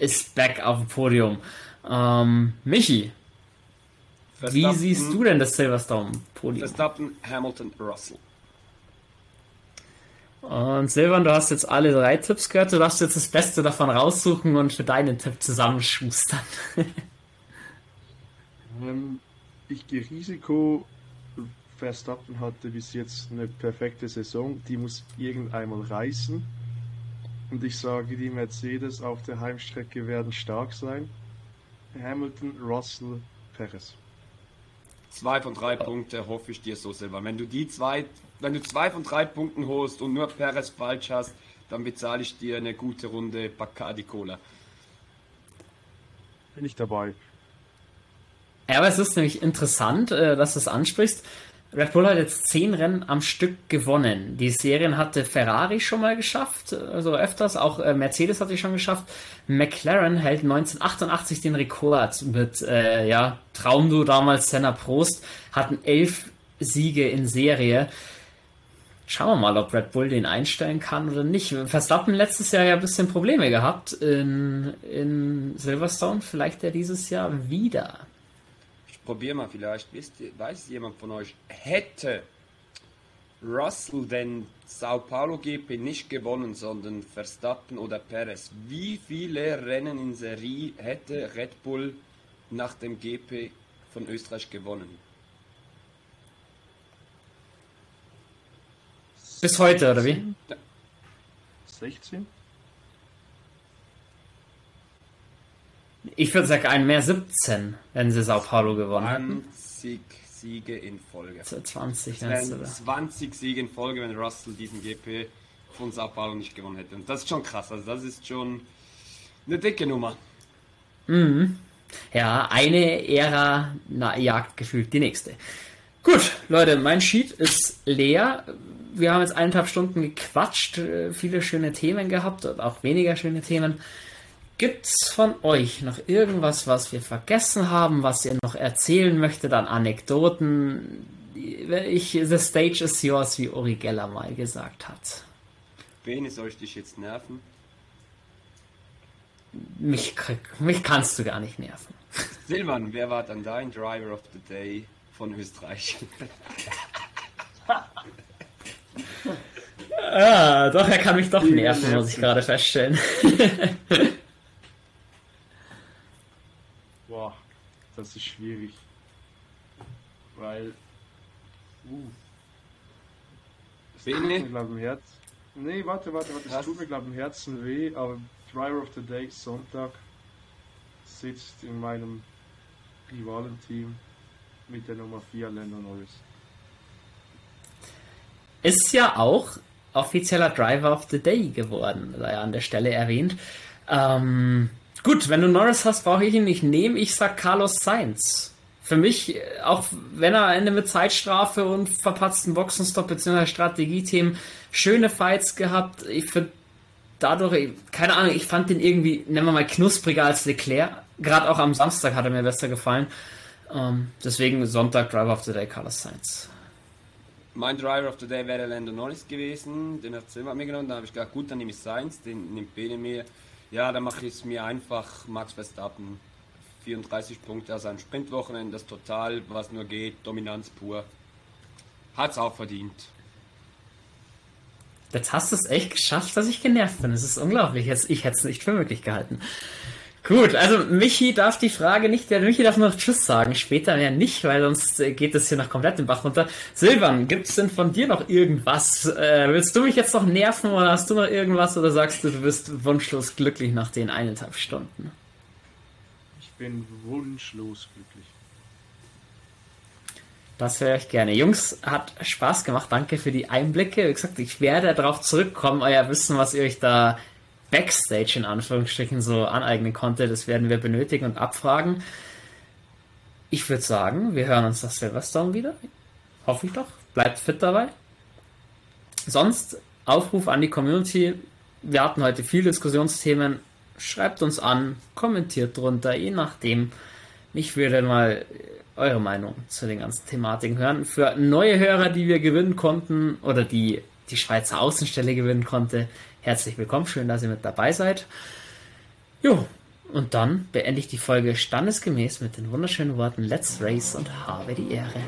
ist back auf dem Podium. Ähm, Michi, wie siehst du denn das Silverstone-Podium? Verstappen, Hamilton, Russell. Und Silvan, du hast jetzt alle drei Tipps gehört. Du darfst jetzt das Beste davon raussuchen und für deinen Tipp zusammenschustern. ähm, ich gehe Risiko. Verstappen hatte bis jetzt eine perfekte Saison. Die muss irgendeinmal reißen. Und ich sage, die Mercedes auf der Heimstrecke werden stark sein. Hamilton, Russell, Perez. Zwei von drei Punkte hoffe ich dir so, Silber. Wenn du die zwei, wenn du zwei von drei Punkten holst und nur Perez falsch hast, dann bezahle ich dir eine gute Runde Bacardi Cola. Bin ich dabei. Ja, aber es ist nämlich interessant, äh, dass du es ansprichst. Red Bull hat jetzt zehn Rennen am Stück gewonnen. Die Serien hatte Ferrari schon mal geschafft, also öfters, auch äh, Mercedes hat sie schon geschafft. McLaren hält 1988 den Rekord mit, äh, ja, Traumdu damals, Senna Prost, hatten elf Siege in Serie. Schauen wir mal, ob Red Bull den einstellen kann oder nicht. Verstappen letztes Jahr ja ein bisschen Probleme gehabt in, in Silverstone, vielleicht er dieses Jahr wieder probier mal vielleicht, wisst ihr, weiß jemand von euch, hätte Russell den Sao Paulo GP nicht gewonnen, sondern Verstappen oder Perez, wie viele Rennen in Serie hätte Red Bull nach dem GP von Österreich gewonnen? Bis heute, oder wie? 16? Ich würde sagen, ein mehr 17, wenn sie Sao Paulo gewonnen hätten. 20 Siege in Folge. 20, das 20 Siege in Folge, wenn Russell diesen GP von Sao Paulo nicht gewonnen hätte. Und das ist schon krass. Also das ist schon eine dicke Nummer. Mhm. Ja, eine Ära na, jagt gefühlt die nächste. Gut, Leute, mein Sheet ist leer. Wir haben jetzt eineinhalb Stunden gequatscht, äh, viele schöne Themen gehabt und auch weniger schöne Themen. Gibt's von euch noch irgendwas, was wir vergessen haben, was ihr noch erzählen möchtet an Anekdoten? Ich, the stage is yours, wie Uri Geller mal gesagt hat. Bene, soll ich dich jetzt nerven? Mich, mich kannst du gar nicht nerven. Silvan, wer war dann dein Driver of the Day von Österreich? ah, doch, er kann mich doch nerven, muss ich gerade feststellen. das ist schwierig. Weil. Uh. Es tut mir, glaube im Herzen. Nee, warte, warte, warte. Es tut mir, glaube im Herzen weh, aber Driver of the Day Sonntag sitzt in meinem Rivalenteam mit der Nummer 4 Lando Norris. Ist ja auch offizieller Driver of the Day geworden, sei an der Stelle erwähnt. Ähm, Gut, wenn du Norris hast, brauche ich ihn nicht nehmen. Ich sag Carlos Sainz. Für mich, auch wenn er Ende mit Zeitstrafe und verpatzten Boxenstopp bzw. Strategiethemen schöne Fights gehabt. Ich finde dadurch, keine Ahnung, ich fand den irgendwie, nennen wir mal, knuspriger als Leclerc. Gerade auch am Samstag hat er mir besser gefallen. Ähm, deswegen Sonntag Driver of the Day, Carlos Sainz. Mein Driver of the Day wäre Lando Norris gewesen. Den hat Silva mir genommen. Da habe ich gedacht, gut, dann nehme ich Sainz. Den nimmt Bene mir. Ja, da mache ich es mir einfach. Max Verstappen, 34 Punkte aus einem Sprintwochenende, das total, was nur geht, Dominanz pur. Hat's auch verdient. Jetzt hast du es echt geschafft, dass ich genervt bin. Es ist unglaublich. Ich hätte es nicht für möglich gehalten. Gut, also Michi darf die Frage nicht, der Michi darf nur noch Tschüss sagen, später mehr nicht, weil sonst geht es hier noch komplett den Bach runter. Silvan, gibt es denn von dir noch irgendwas? Äh, willst du mich jetzt noch nerven oder hast du noch irgendwas oder sagst du, du bist wunschlos glücklich nach den eineinhalb Stunden? Ich bin wunschlos glücklich. Das höre ich gerne. Jungs, hat Spaß gemacht. Danke für die Einblicke. Wie gesagt, ich werde darauf zurückkommen, euer Wissen, was ihr euch da Backstage in Anführungsstrichen so aneignen konnte. Das werden wir benötigen und abfragen. Ich würde sagen, wir hören uns das Silverstone wieder. Hoffe ich doch. Bleibt fit dabei. Sonst Aufruf an die Community. Wir hatten heute viele Diskussionsthemen. Schreibt uns an, kommentiert drunter, je nachdem. Ich würde mal eure Meinung zu den ganzen Thematiken hören. Für neue Hörer, die wir gewinnen konnten oder die die Schweizer Außenstelle gewinnen konnte, herzlich willkommen. Schön, dass ihr mit dabei seid. Jo, und dann beende ich die Folge standesgemäß mit den wunderschönen Worten Let's Race und habe die Ehre.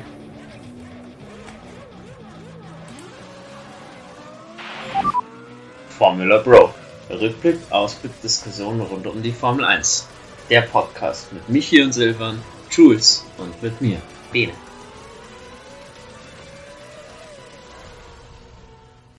Formula Bro. Rückblick, Ausblick, Diskussion rund um die Formel 1. Der Podcast mit Michi und Silvan Jules und mit mir, Bene.